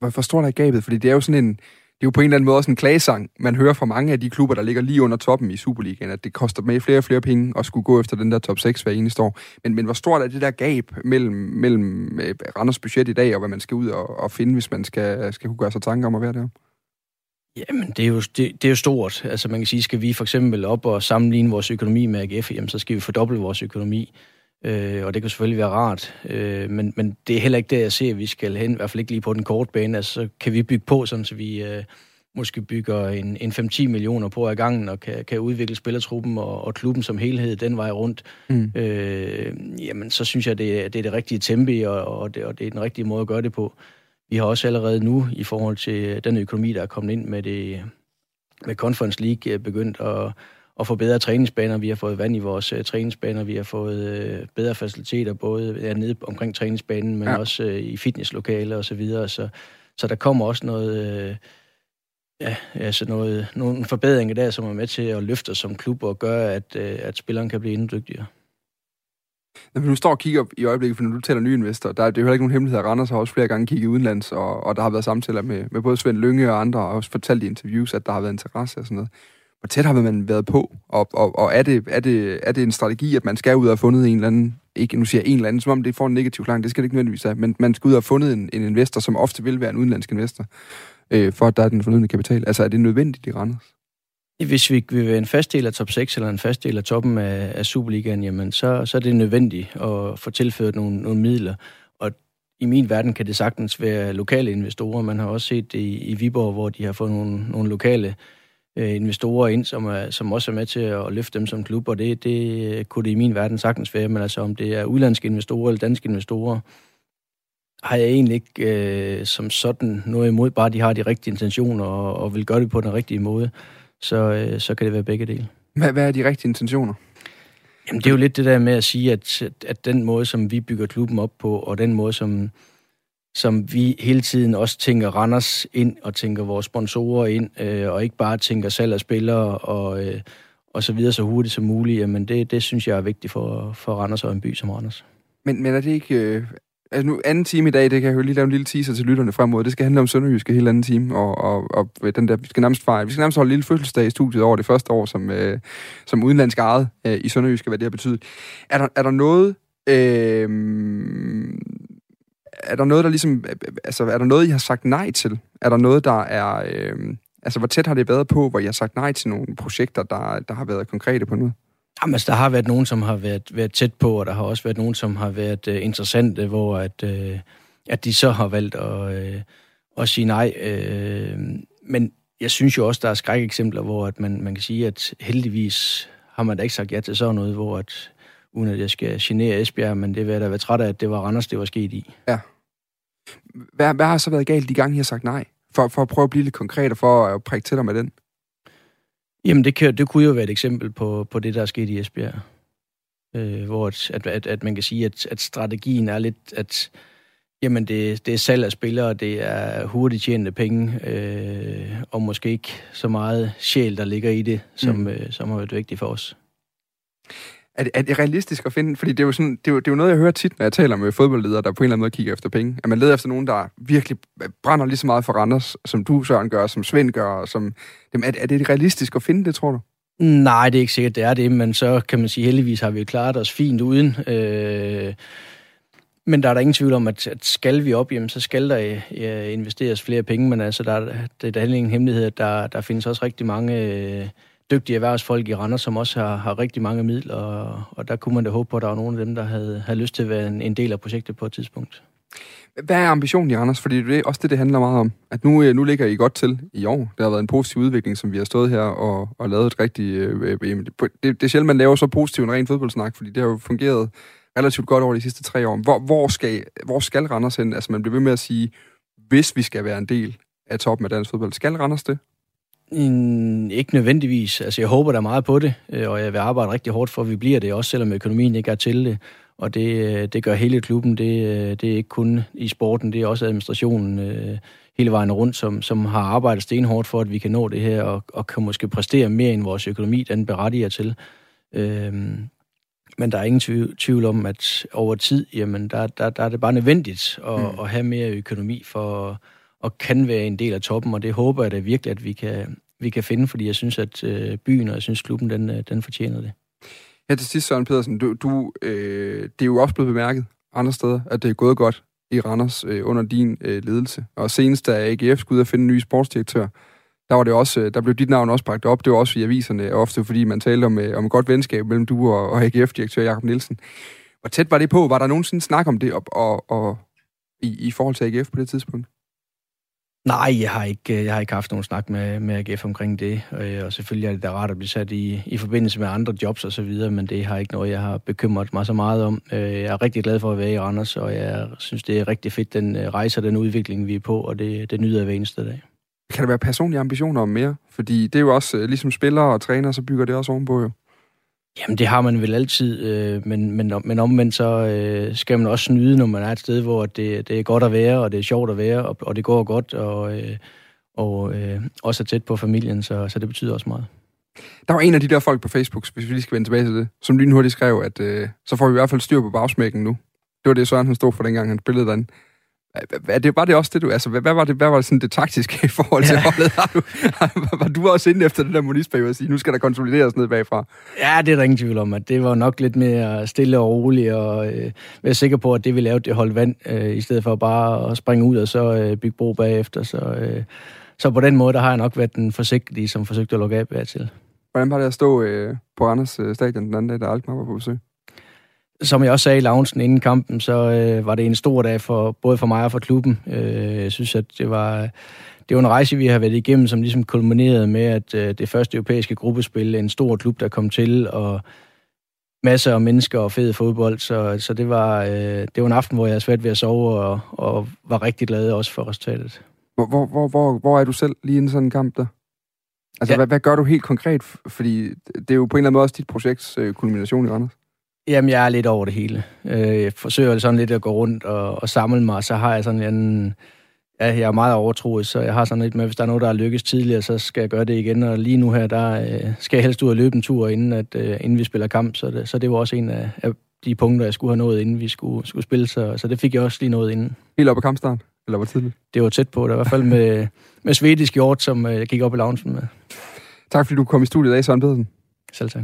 Hvor stort er gabet? Fordi det er jo sådan en, det er jo på en eller anden måde også en klagesang, man hører fra mange af de klubber, der ligger lige under toppen i Superligaen, at det koster med flere og flere penge at skulle gå efter den der top 6 hver eneste år. Men, men hvor stort er det der gab mellem, mellem øh, Randers budget i dag, og hvad man skal ud og, og finde, hvis man skal, skal kunne gøre sig tanker om at være der? Jamen, det er, jo, det, det er jo stort. Altså, man kan sige, skal vi for eksempel op og sammenligne vores økonomi med AGF, jamen, så skal vi fordoble vores økonomi. Øh, og det kan selvfølgelig være rart, øh, men, men det er heller ikke det, jeg ser, at vi skal hen, i hvert fald ikke lige på den korte bane. Altså, så kan vi bygge på, sådan, så vi øh, måske bygger en, en 5-10 millioner på ad gangen, og kan, kan udvikle spillertruppen og, og klubben som helhed den vej rundt. Mm. Øh, jamen, så synes jeg, det er, det er det rigtige tempo, og, og, det, og det er den rigtige måde at gøre det på. Vi har også allerede nu, i forhold til den økonomi, der er kommet ind med det med Conference League, begyndt at at få bedre træningsbaner. Vi har fået vand i vores uh, træningsbaner. Vi har fået uh, bedre faciliteter, både ja, nede omkring træningsbanen, men ja. også uh, i fitnesslokaler og så videre. Så, så der kommer også noget... Uh, ja, altså noget, nogle forbedringer der, som er med til at løfte os som klub og gøre, at, at spilleren kan blive endnu dygtigere. Når vi nu står og kigger i øjeblikket, for når du taler nye investorer, der er det jo heller ikke nogen hemmelighed, at Randers har også flere gange kigget udenlands, og, og der har været samtaler med, med både Svend Lønge og andre, og også fortalt i interviews, at der har været interesse og sådan noget. Hvor tæt har man været på, og, og, og er, det, er, det, er det en strategi, at man skal ud og have fundet en eller anden, ikke nu siger en eller anden, som om det får en negativ klang, det skal det ikke nødvendigvis have, men man skal ud og have fundet en, en investor, som ofte vil være en udenlandsk investor, øh, for at der er den fornødende kapital. Altså er det nødvendigt i Randers? Hvis vi vil være en fast del af top 6 eller en fast del af toppen af, af Superligaen, jamen så, så er det nødvendigt at få tilført nogle, nogle midler. Og i min verden kan det sagtens være lokale investorer. Man har også set det i, i Viborg, hvor de har fået nogle, nogle lokale øh, investorer ind, som, er, som også er med til at løfte dem som klub, og det, det kunne det i min verden sagtens være. Men altså om det er udlandske investorer eller danske investorer, har jeg egentlig ikke øh, som sådan noget imod, bare de har de rigtige intentioner og, og vil gøre det på den rigtige måde så, øh, så kan det være begge dele. Hvad, hvad er de rigtige intentioner? Jamen, det er jo lidt det der med at sige, at, at den måde, som vi bygger klubben op på, og den måde, som, som vi hele tiden også tænker Randers ind, og tænker vores sponsorer ind, øh, og ikke bare tænker salg af spillere, og, øh, og så videre så hurtigt som muligt, jamen det, det synes jeg er vigtigt for, for Randers og en by som Randers. Men, men er det ikke... Øh, altså nu, anden time i dag, det kan jeg jo lige lave en lille teaser til lytterne fremover. Det skal handle om Sønderjyske hele anden time, og, og, og den der, vi skal nærmest fejre, vi skal nærmest holde en lille fødselsdag i studiet over det første år, som, øh, som udenlandsk ejet øh, i Sønderjyske, hvad det har betydet. Er der, er der noget, øh, er der noget, der ligesom, øh, øh, altså er der noget, I har sagt nej til? Er der noget, der er, øh, altså hvor tæt har det været på, hvor I har sagt nej til nogle projekter, der, der har været konkrete på noget? Jamen, altså, der har været nogen, som har været, været tæt på, og der har også været nogen, som har været øh, interessante, hvor at, øh, at de så har valgt at, øh, at sige nej. Øh, men jeg synes jo også, der er skrækeksempler, hvor at man, man kan sige, at heldigvis har man da ikke sagt ja til sådan noget, hvor at, uden at jeg skal genere Esbjerg, men det vil jeg da være træt af, at det var Randers, det var sket i. Ja. Hvad, hvad har så været galt de gange, I har sagt nej? For, for at prøve at blive lidt konkret og for at prikke til dig med den. Jamen, det, kan, det kunne jo være et eksempel på, på det, der er sket i Esbjerg. Øh, hvor at, at, at man kan sige, at, at strategien er lidt, at jamen det, det er salg af spillere, det er hurtigt tjente penge, øh, og måske ikke så meget sjæl, der ligger i det, som, mm. øh, som har været vigtigt for os. Er det, er det realistisk at finde? Fordi det er, jo sådan, det, er jo, det er jo noget, jeg hører tit, når jeg taler med fodboldledere, der på en eller anden måde kigger efter penge. At man leder efter nogen, der virkelig brænder lige så meget for Randers, som du, Søren, gør, som Svend gør. Som, er, er det realistisk at finde det, tror du? Nej, det er ikke sikkert, det er det, men så kan man sige, heldigvis har vi klaret os fint uden. Øh, men der er der ingen tvivl om, at, at skal vi op, jamen, så skal der ja, investeres flere penge, men altså, der, det, der er ingen hemmelighed, at der, der findes også rigtig mange... Øh, dygtige erhvervsfolk i Randers, som også har, har rigtig mange midler, og, og der kunne man da håbe på, at der var nogle af dem, der havde, havde lyst til at være en, en del af projektet på et tidspunkt. Hvad er ambitionen i Randers? Fordi det er også det, det handler meget om. At nu, øh, nu ligger I godt til i år. Der har været en positiv udvikling, som vi har stået her og, og lavet et rigtigt... Øh, øh det, det er sjældent, man laver så positiv en ren fodboldsnak, fordi det har jo fungeret relativt godt over de sidste tre år. Hvor, hvor, skal, hvor skal Randers hen? Altså, man bliver ved med at sige, hvis vi skal være en del af toppen af dansk fodbold, skal Randers det? Mm, ikke nødvendigvis. Altså, jeg håber der meget på det, øh, og jeg vil arbejde rigtig hårdt for, at vi bliver det, også selvom økonomien ikke er til det. Og det, øh, det gør hele klubben. Det, øh, det er ikke kun i sporten, det er også administrationen hele vejen rundt, som, som har arbejdet stenhårdt for, at vi kan nå det her, og, og kan måske præstere mere end vores økonomi, den berettiger til. Øhm, men der er ingen tvivl, tvivl om, at over tid, jamen, der, der, der er det bare nødvendigt at, mm. at have mere økonomi for og kan være en del af toppen, og det håber jeg da virkelig, at vi kan, vi kan finde, fordi jeg synes, at øh, byen og jeg synes, klubben, den, øh, den fortjener det. Ja, til sidst, Søren Pedersen, du, du, øh, det er jo også blevet bemærket andre steder, at det er gået godt i Randers øh, under din øh, ledelse. Og senest, da AGF skulle ud og finde en ny sportsdirektør, der, var det også, øh, der blev dit navn også bragt op. Det var også i aviserne, ofte fordi man talte om, øh, om godt venskab mellem du og, og AGF-direktør Jakob Nielsen. Hvor tæt var det på? Var der nogensinde snak om det og, og, og, i, i forhold til AGF på det tidspunkt? Nej, jeg har ikke, øh, jeg har ikke haft nogen snak med, med AGF omkring det, øh, og selvfølgelig er det da rart at blive sat i, i forbindelse med andre jobs og så videre, men det har ikke noget, jeg har bekymret mig så meget om. Øh, jeg er rigtig glad for at være i Randers, og jeg synes, det er rigtig fedt, den rejse og den udvikling, vi er på, og det, det nyder jeg hver eneste dag. Kan der være personlige ambitioner om mere? Fordi det er jo også, ligesom spillere og træner, så bygger det også ovenpå jo. Jamen, det har man vel altid, øh, men, men, men omvendt så øh, skal man også nyde, når man er et sted, hvor det, det er godt at være, og det er sjovt at være, og, og det går godt, og, øh, og øh, også er tæt på familien, så, så det betyder også meget. Der var en af de der folk på Facebook, hvis vi lige skal vende tilbage til det, som lynhurtigt skrev, at øh, så får vi i hvert fald styr på bagsmækken nu. Det var det, Søren han stod for dengang, han spillede den. Hvad, det, var det også det, du... Altså, hvad, var det, hvad var det, sådan det taktiske i forhold til ja. holdet? Har du, har, var du også inde efter det der monisperiode og sige, nu skal der konsolideres ned bagfra? Ja, det er der ingen tvivl om, at det var nok lidt mere stille og roligt, og øh, være sikker på, at det vi lavede, det holdt vand, øh, i stedet for bare at springe ud og så øh, bygge bro bagefter. Så, øh, så på den måde, der har jeg nok været den forsigtige, som forsøgte at lukke af til. Hvordan var det at stå øh, på Randers øh, stadion den anden dag, da Alkmaar var på besøg? Som jeg også sagde i loungen inden kampen, så øh, var det en stor dag for både for mig og for klubben. Øh, jeg synes, at det var, det var en rejse, vi har været igennem, som ligesom kulminerede med, at øh, det første europæiske gruppespil, en stor klub, der kom til, og masser af mennesker og fed fodbold. Så, så det, var, øh, det var en aften, hvor jeg er svært ved at sove, og, og var rigtig glad også for resultatet. Hvor, hvor, hvor, hvor, hvor er du selv lige i sådan en kamp der? Altså, ja. hvad, hvad gør du helt konkret? Fordi det er jo på en eller anden måde også dit projekts øh, kulmination i Randers. Jamen, jeg er lidt over det hele. Øh, jeg forsøger sådan lidt at gå rundt og, og samle mig, så har jeg sådan en... Ja, jeg er meget overtroet, så jeg har sådan lidt med, hvis der er noget, der er lykkes tidligere, så skal jeg gøre det igen. Og lige nu her, der øh, skal jeg helst ud og løbe en tur, inden, at, øh, inden vi spiller kamp. Så det, så det var også en af, af de punkter, jeg skulle have nået, inden vi skulle, skulle spille. Så, så det fik jeg også lige nået inden. Helt op på kampstart? Eller hvor tidligt? Det var tæt på. Det var i hvert fald med, med svedisk hjort, som øh, jeg gik op i loungen med. Tak fordi du kom i studiet af, Søren Pedersen. Selv tak.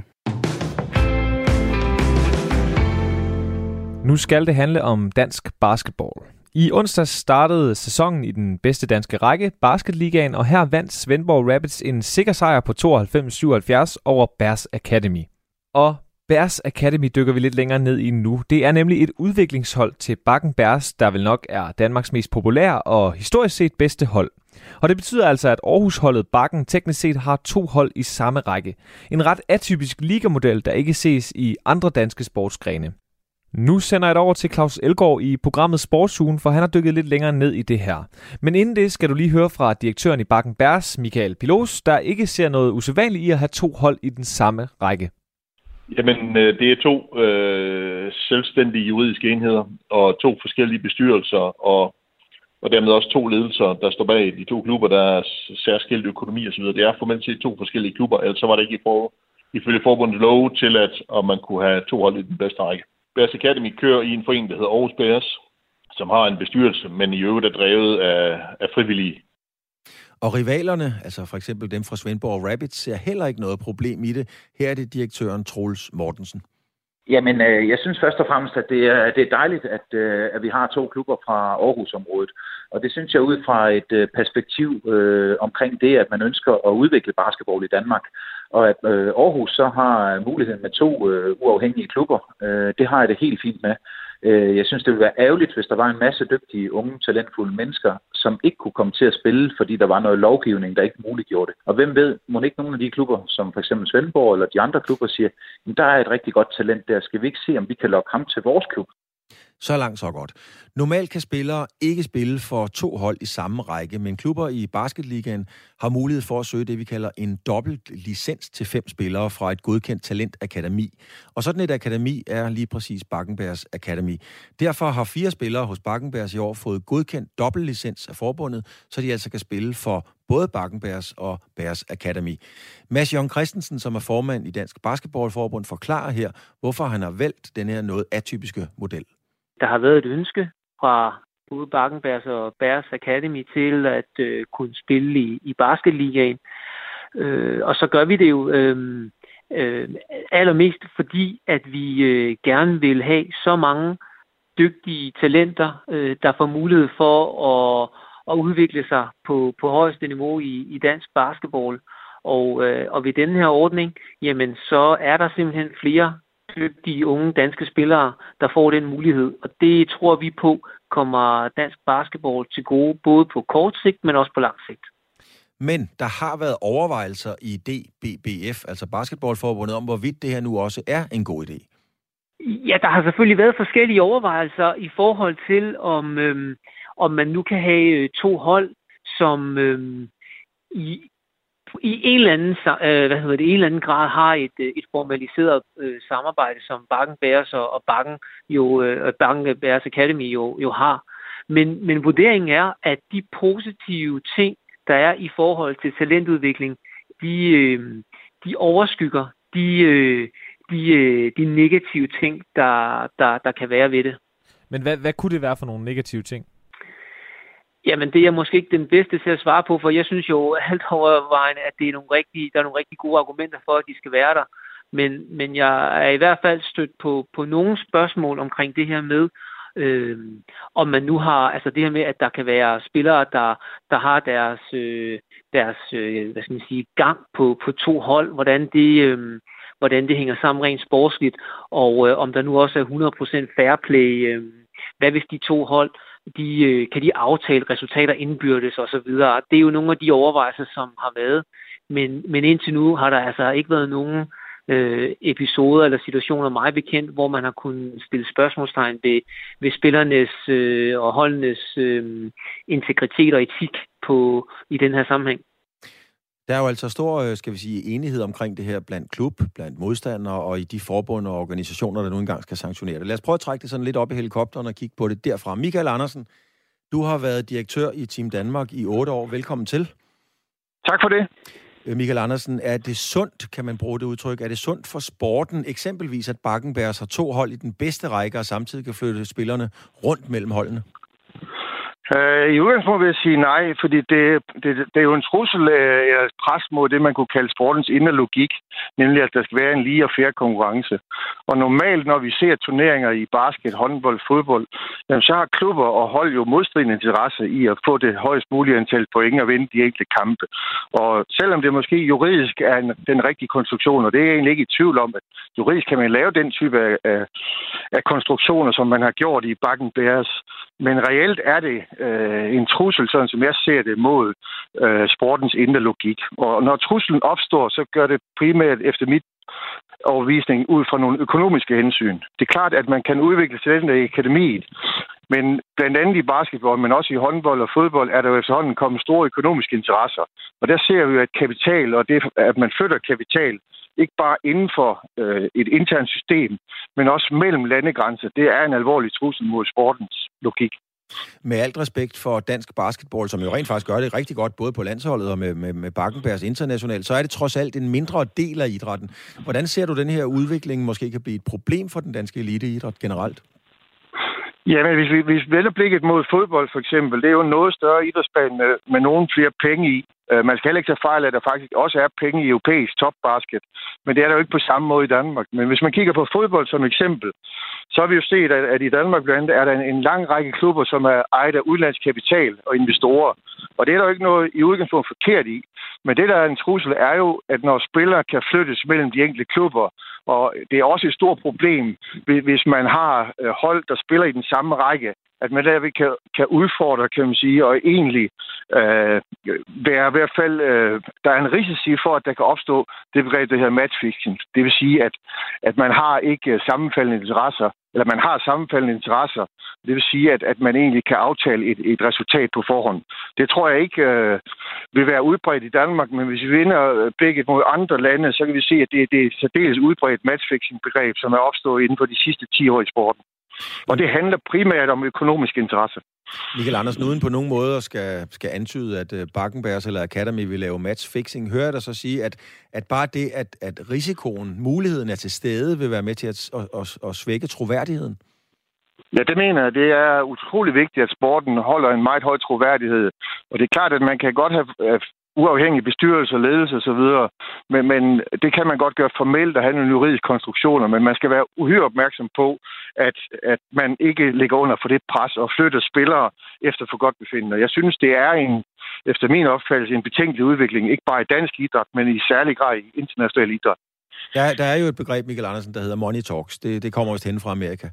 Nu skal det handle om dansk basketball. I onsdags startede sæsonen i den bedste danske række, Basketligaen, og her vandt Svendborg Rapids en sikker sejr på 92-77 over Bears Academy. Og Bears Academy dykker vi lidt længere ned i nu. Det er nemlig et udviklingshold til Bakken Bears, der vel nok er Danmarks mest populære og historisk set bedste hold. Og det betyder altså, at Aarhus-holdet Bakken teknisk set har to hold i samme række. En ret atypisk ligamodel, der ikke ses i andre danske sportsgrene. Nu sender jeg det over til Claus Elgård i programmet Sportsugen, for han har dykket lidt længere ned i det her. Men inden det skal du lige høre fra direktøren i Bakken Bærs, Michael Pilos, der ikke ser noget usædvanligt i at have to hold i den samme række. Jamen, øh, det er to øh, selvstændige juridiske enheder og to forskellige bestyrelser og, og dermed også to ledelser, der står bag de to klubber, der er særskilt økonomi osv. Det er formelt set to forskellige klubber, ellers så var det ikke i for, ifølge forbundet lov til, at, at man kunne have to hold i den bedste række. Bears Academy kører i en forening, der hedder Aarhus Bears, som har en bestyrelse, men i øvrigt er drevet af, af frivillige. Og rivalerne, altså for eksempel dem fra Svendborg Rabbits, ser heller ikke noget problem i det. Her er det direktøren Troels Mortensen. Jamen, øh, jeg synes først og fremmest, at det er, det er dejligt, at, øh, at vi har to klubber fra Aarhusområdet. Og det synes jeg ud fra et øh, perspektiv øh, omkring det, at man ønsker at udvikle basketball i Danmark. Og at øh, Aarhus så har muligheden med to øh, uafhængige klubber, øh, det har jeg det helt fint med. Øh, jeg synes, det ville være ærgerligt, hvis der var en masse dygtige, unge, talentfulde mennesker, som ikke kunne komme til at spille, fordi der var noget lovgivning, der ikke muliggjorde det. Og hvem ved, må ikke nogle af de klubber, som for eksempel Svendborg eller de andre klubber siger, der er et rigtig godt talent der, skal vi ikke se, om vi kan lokke ham til vores klub? Så langt, så godt. Normalt kan spillere ikke spille for to hold i samme række, men klubber i Basketligaen har mulighed for at søge det, vi kalder en dobbelt licens til fem spillere fra et godkendt talentakademi. Og sådan et akademi er lige præcis Bakkenbergs Akademi. Derfor har fire spillere hos Bakkenbergs i år fået godkendt dobbeltlicens af forbundet, så de altså kan spille for både Bakkenbergs og Bærs Academy. Mads Jørgen Christensen, som er formand i Dansk Basketballforbund, forklarer her, hvorfor han har valgt den her noget atypiske model. Der har været et ønske fra både Bakkenbergs og Bærs Academy til at øh, kunne spille i, i basketligaen. Øh, og så gør vi det jo øh, øh, allermest fordi, at vi øh, gerne vil have så mange dygtige talenter, øh, der får mulighed for at, at udvikle sig på, på højeste niveau i, i dansk basketball. Og, øh, og ved den her ordning, jamen så er der simpelthen flere dygtige unge danske spillere, der får den mulighed. Og det tror vi på kommer dansk basketball til gode, både på kort sigt, men også på lang sigt. Men der har været overvejelser i DBBF, altså Basketballforbundet, om hvorvidt det her nu også er en god idé. Ja, der har selvfølgelig været forskellige overvejelser i forhold til, om, øhm, om man nu kan have øh, to hold, som øhm, i, i en eller anden, øh, hvad hedder det, en eller anden grad har et, øh, et formaliseret øh, samarbejde, som Bakken Bæres og, og Bakken, jo, øh, Bakken Bæres Academy jo, jo har. Men, men vurderingen er, at de positive ting, der er i forhold til talentudvikling, de, øh, de overskygger de, øh, de, øh, de negative ting, der, der, der kan være ved det. Men hvad, hvad kunne det være for nogle negative ting? Jamen, det er måske ikke den bedste til at svare på, for jeg synes jo alt overvejende, at det er nogle rigtige, der er nogle rigtig gode argumenter for, at de skal være der. Men, men jeg er i hvert fald stødt på, på nogle spørgsmål omkring det her med, øh, om man nu har, altså det her med, at der kan være spillere, der, der har deres, øh, deres øh, hvad skal man sige, gang på, på to hold, hvordan det, øh, hvordan det hænger sammen rent sportsligt, og øh, om der nu også er 100% fair play. Øh, hvad hvis de to hold, de, øh, kan de aftale resultater indbyrdes osv.? Det er jo nogle af de overvejelser, som har været. Men, men indtil nu har der altså ikke været nogen øh, episoder eller situationer meget bekendt, hvor man har kunnet stille spørgsmålstegn ved, ved spillernes øh, og holdenes øh, integritet og etik på, i den her sammenhæng. Der er jo altså stor, øh, skal vi sige, enighed omkring det her blandt klub, blandt modstandere og i de forbund og organisationer, der nu engang skal sanktionere det. Lad os prøve at trække det sådan lidt op i helikopteren og kigge på det derfra. Michael Andersen, du har været direktør i Team Danmark i otte år. Velkommen til. Tak for det. Øh, Michael Andersen, er det sundt, kan man bruge det udtryk, er det sundt for sporten, eksempelvis at Bakkenbergs har to hold i den bedste række, og samtidig kan flytte spillerne rundt mellem holdene? Øh, I udgangspunktet vil jeg sige nej, fordi det, det, det er jo en trussel uh, eller et pres mod det, man kunne kalde sportens indre logik, nemlig at der skal være en lige og fair konkurrence. Og normalt, når vi ser turneringer i basket, håndbold, fodbold, jamen, så har klubber og hold jo modstridende interesse i at få det højst mulige antal point og vinde de enkelte kampe. Og selvom det måske juridisk er en, den rigtige konstruktion, og det er jeg egentlig ikke i tvivl om, at juridisk kan man lave den type af, af, af konstruktioner, som man har gjort i Bakken Bears, men reelt er det øh, en trussel, sådan som jeg ser det, mod øh, sportens indre logik. Og når truslen opstår, så gør det primært efter mit overvisning ud fra nogle økonomiske hensyn. Det er klart, at man kan udvikle talenter i akademiet, men blandt andet i basketball, men også i håndbold og fodbold, er der jo efterhånden kommet store økonomiske interesser. Og der ser vi jo, at kapital, og det, at man flytter kapital, ikke bare inden for øh, et internt system, men også mellem landegrænser, det er en alvorlig trussel mod sportens logik. Med alt respekt for dansk basketball, som jo rent faktisk gør det rigtig godt, både på landsholdet og med, med, med Bakkenbergs internationalt, så er det trods alt en mindre del af idrætten. Hvordan ser du den her udvikling måske kan blive et problem for den danske eliteidræt generelt? Ja, men hvis vi, hvis vi vender blikket mod fodbold for eksempel, det er jo en noget større idrætsbane med, med nogle flere penge i. Øh, man skal heller ikke tage fejl af, at der faktisk også er penge i europæisk topbasket. Men det er der jo ikke på samme måde i Danmark. Men hvis man kigger på fodbold som eksempel, så har vi jo set, at, i Danmark blandt andet er der en, lang række klubber, som er ejet af udenlandsk kapital og investorer. Og det er der jo ikke noget i udgangspunktet forkert i. Men det, der er en trussel, er jo, at når spillere kan flyttes mellem de enkelte klubber, og det er også et stort problem, hvis man har øh, hold, der spiller i den samme række, at man derved kan, kan udfordre, kan man sige, og egentlig øh, være i hvert fald, øh, der er en risici for, at der kan opstå det begreb, der hedder matchfixing. Det vil sige, at, at man har ikke sammenfaldende interesser, eller man har sammenfaldende interesser. Det vil sige, at, at man egentlig kan aftale et, et resultat på forhånd. Det tror jeg ikke øh, vil være udbredt i Danmark, men hvis vi vinder øh, begge mod andre lande, så kan vi se, at det, det er et særdeles udbredt matchfixing-begreb, som er opstået inden for de sidste 10 år i sporten. Og det handler primært om økonomisk interesse. Michael Andersen, uden på nogen måde skal, skal antyde, at øh, Bakkenbergs eller Academy vil lave matchfixing, hører jeg dig så sige, at, at bare det, at, at risikoen, muligheden er til stede, vil være med til at, at, at, at svække troværdigheden? Ja, det mener jeg. Det er utrolig vigtigt, at sporten holder en meget høj troværdighed. Og det er klart, at man kan godt have uafhængig bestyrelse, ledelse osv., men, men det kan man godt gøre formelt og have nogle juridiske konstruktioner, men man skal være uhyre opmærksom på, at, at man ikke ligger under for det pres og flytter spillere efter for godt befindende. Jeg synes, det er en, efter min opfattelse, en betænkelig udvikling, ikke bare i dansk idræt, men i særlig grad i international idræt. Der, der er jo et begreb, Michael Andersen, der hedder money talks. Det, det kommer også hen fra Amerika.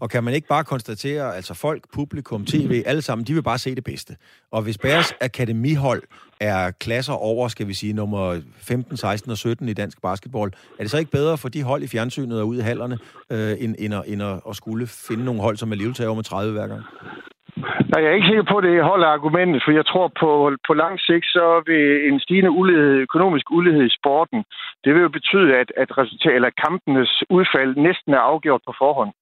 og kan man ikke bare konstatere, altså folk, publikum, tv, alle sammen, de vil bare se det bedste. Og hvis Bærs akademihold er klasser over, skal vi sige, nummer 15, 16 og 17 i dansk basketball, er det så ikke bedre for de hold i fjernsynet og ude i hallerne, øh, end, end, at, end at, at skulle finde nogle hold, som tager over med 30 hver gang? Nej, jeg er ikke sikker på, at det holder argumentet, for jeg tror på, på lang sigt, så vil en stigende ulighed, økonomisk ulighed i sporten, det vil jo betyde, at, at resultat, eller kampenes udfald næsten er afgjort på forhånd.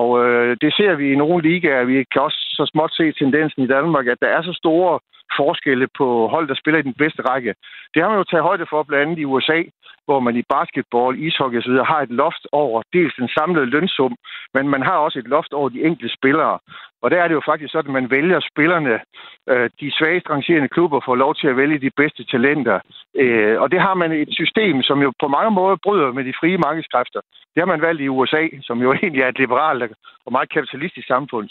Og øh, det ser vi i nogle ligaer. Vi kan også så småt se tendensen i Danmark, at der er så store forskelle på hold, der spiller i den bedste række. Det har man jo taget højde for blandt andet i USA, hvor man i basketball, ishockey osv. har et loft over dels den samlede lønsum, men man har også et loft over de enkelte spillere. Og der er det jo faktisk sådan, at man vælger spillerne, øh, de svagest rangerende klubber får lov til at vælge de bedste talenter. Øh, og det har man et system, som jo på mange måder bryder med de frie markedskræfter. Det har man valgt i USA, som jo egentlig er et liberalt og meget kapitalistisk samfund.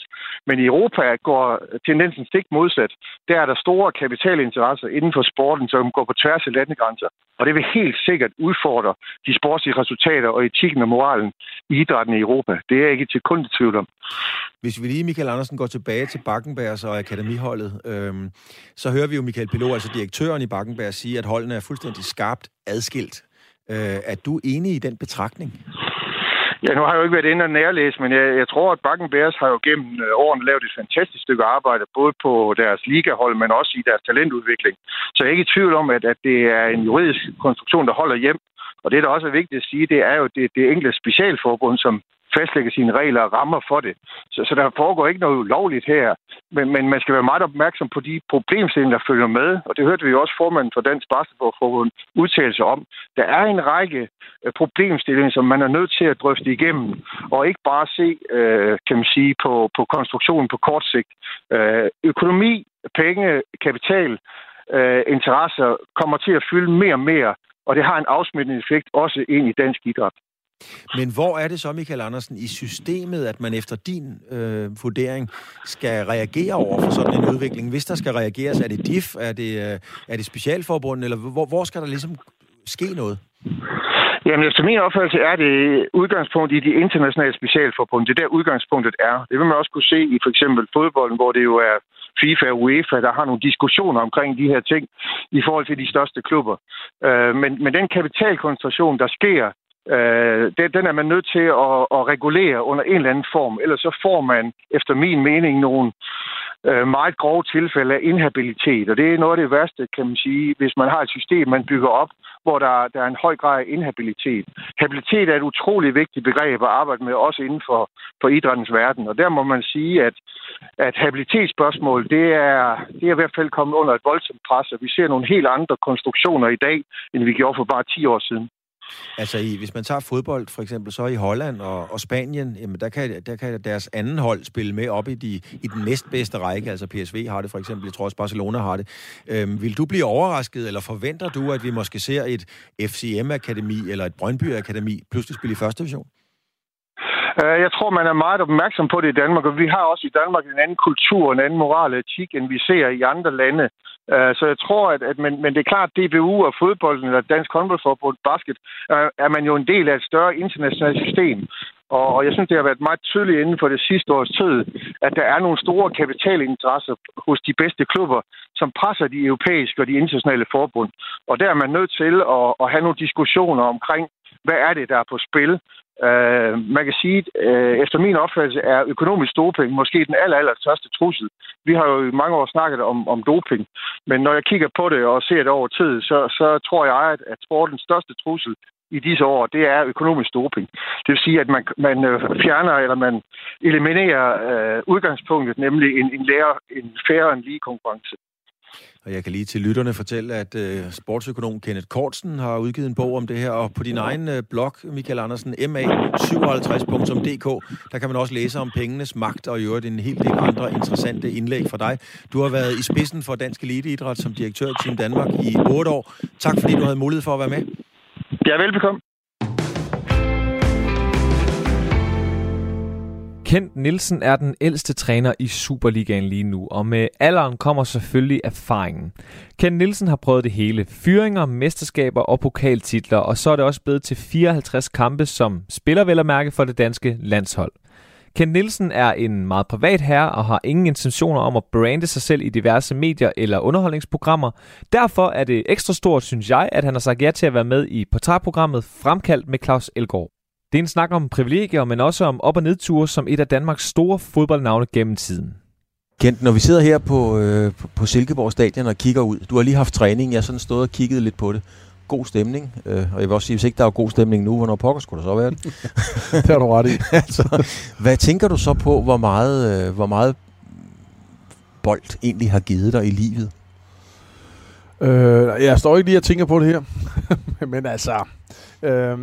Men i Europa går tendensen stik modsat. Der er der store kapitalinteresser inden for sporten, som går på tværs af landegrænser. Og det vil helt sikkert udfordre de sportslige resultater og etikken og moralen i idrætten i Europa. Det er jeg ikke til kun tvivl om. Hvis vi lige, Michael Andersen, går tilbage til Bakkenbergs og akademiholdet, øhm, så hører vi jo Michael Pilot, altså direktøren i Bakkenberg, sige, at holdene er fuldstændig skarpt adskilt. Øh, er du enig i den betragtning? Ja, nu har jeg jo ikke været inde og nærlæse, men jeg, jeg tror, at Bakken Bears har jo gennem øh, årene lavet et fantastisk stykke arbejde, både på deres ligahold, men også i deres talentudvikling. Så jeg er ikke i tvivl om, at, at det er en juridisk konstruktion, der holder hjem. Og det, der også er vigtigt at sige, det er jo det, det enkelte specialforbund, som fastlægge sine regler og rammer for det. Så, så der foregår ikke noget ulovligt her, men, men man skal være meget opmærksom på de problemstillinger, der følger med, og det hørte vi også formanden for Dansk Basketballforbund udtale sig om. Der er en række øh, problemstillinger, som man er nødt til at drøfte igennem, og ikke bare se, øh, kan man sige, på, på konstruktionen på kort sigt. Øh, økonomi, penge, kapital, øh, interesser kommer til at fylde mere og mere, og det har en afsmittende effekt også ind i dansk idræt. Men hvor er det så, Michael Andersen, i systemet, at man efter din øh, vurdering skal reagere over for sådan en udvikling? Hvis der skal reageres, er det DIF, er det, øh, er det specialforbundet, eller hvor, hvor skal der ligesom ske noget? Jamen, efter min opfattelse er det udgangspunkt i de internationale specialforbund. Det er der udgangspunktet er. Det vil man også kunne se i for eksempel fodbolden, hvor det jo er FIFA og UEFA, der har nogle diskussioner omkring de her ting i forhold til de største klubber. Øh, men, men den kapitalkoncentration, der sker Øh, den er man nødt til at, at regulere under en eller anden form, ellers så får man efter min mening nogle øh, meget grove tilfælde af inhabilitet. Og det er noget af det værste, kan man sige, hvis man har et system, man bygger op, hvor der, der er en høj grad af inhabilitet. Habilitet er et utroligt vigtigt begreb at arbejde med, også inden for, for idrættens verden. Og der må man sige, at, at habilitetsspørgsmål, det er, det er i hvert fald kommet under et voldsomt pres, og vi ser nogle helt andre konstruktioner i dag, end vi gjorde for bare 10 år siden. Altså, i, hvis man tager fodbold, for eksempel, så i Holland og, og Spanien, jamen, der, kan, der kan deres anden hold spille med op i, de, i den næstbedste række. Altså, PSV har det for eksempel, jeg tror også Barcelona har det. Øhm, vil du blive overrasket, eller forventer du, at vi måske ser et FCM-akademi eller et Brøndby-akademi pludselig spille i første division? Øh, jeg tror, man er meget opmærksom på det i Danmark, og vi har også i Danmark en anden kultur, en anden moral og etik, end vi ser i andre lande. Øh, så jeg tror, at, at men, men det er klart, at DBU og fodbolden, eller Dansk Håndboldforbund Basket, øh, er man jo en del af et større internationalt system. Og, og jeg synes, det har været meget tydeligt inden for det sidste års tid, at der er nogle store kapitalinteresser hos de bedste klubber, som presser de europæiske og de internationale forbund. Og der er man nødt til at, at have nogle diskussioner omkring, hvad er det, der er på spil? Øh, man kan sige, øh, efter min opfattelse er økonomisk doping måske den aller, aller største trussel. Vi har jo i mange år snakket om, om doping, men når jeg kigger på det og ser det over tid, så, så tror jeg, at, at sportens største trussel i disse år, det er økonomisk doping. Det vil sige, at man, man øh, fjerner eller man eliminerer øh, udgangspunktet, nemlig en, en, lærer, en færre en lige konkurrence. Og jeg kan lige til lytterne fortælle, at uh, sportsøkonom Kenneth Kortsen har udgivet en bog om det her, og på din egen uh, blog, Michael Andersen, ma57.dk, der kan man også læse om pengenes magt, og i øvrigt en hel del andre interessante indlæg fra dig. Du har været i spidsen for Dansk Eliteidræt som direktør i Team Danmark i otte år. Tak fordi du havde mulighed for at være med. Ja, velbekomme. Kent Nielsen er den ældste træner i Superligaen lige nu, og med alderen kommer selvfølgelig erfaringen. Kent Nielsen har prøvet det hele. Fyringer, mesterskaber og pokaltitler, og så er det også blevet til 54 kampe som spiller vel at mærke for det danske landshold. Kent Nielsen er en meget privat herre og har ingen intentioner om at brande sig selv i diverse medier eller underholdningsprogrammer. Derfor er det ekstra stort, synes jeg, at han har sagt ja til at være med i portrætprogrammet Fremkaldt med Claus Elgaard. Det er en snak om privilegier, men også om op- og nedture som et af Danmarks store fodboldnavne gennem tiden. Kent, når vi sidder her på, øh, på Silkeborg Stadion og kigger ud, du har lige haft træning, jeg har sådan stået og kigget lidt på det. God stemning, øh, og jeg vil også sige, hvis ikke der er god stemning nu, hvornår pokker skulle der så være det? det har du ret i. altså, hvad tænker du så på, hvor meget, øh, hvor meget bold egentlig har givet dig i livet? Øh, jeg står ikke lige og tænker på det her. Men altså, øh,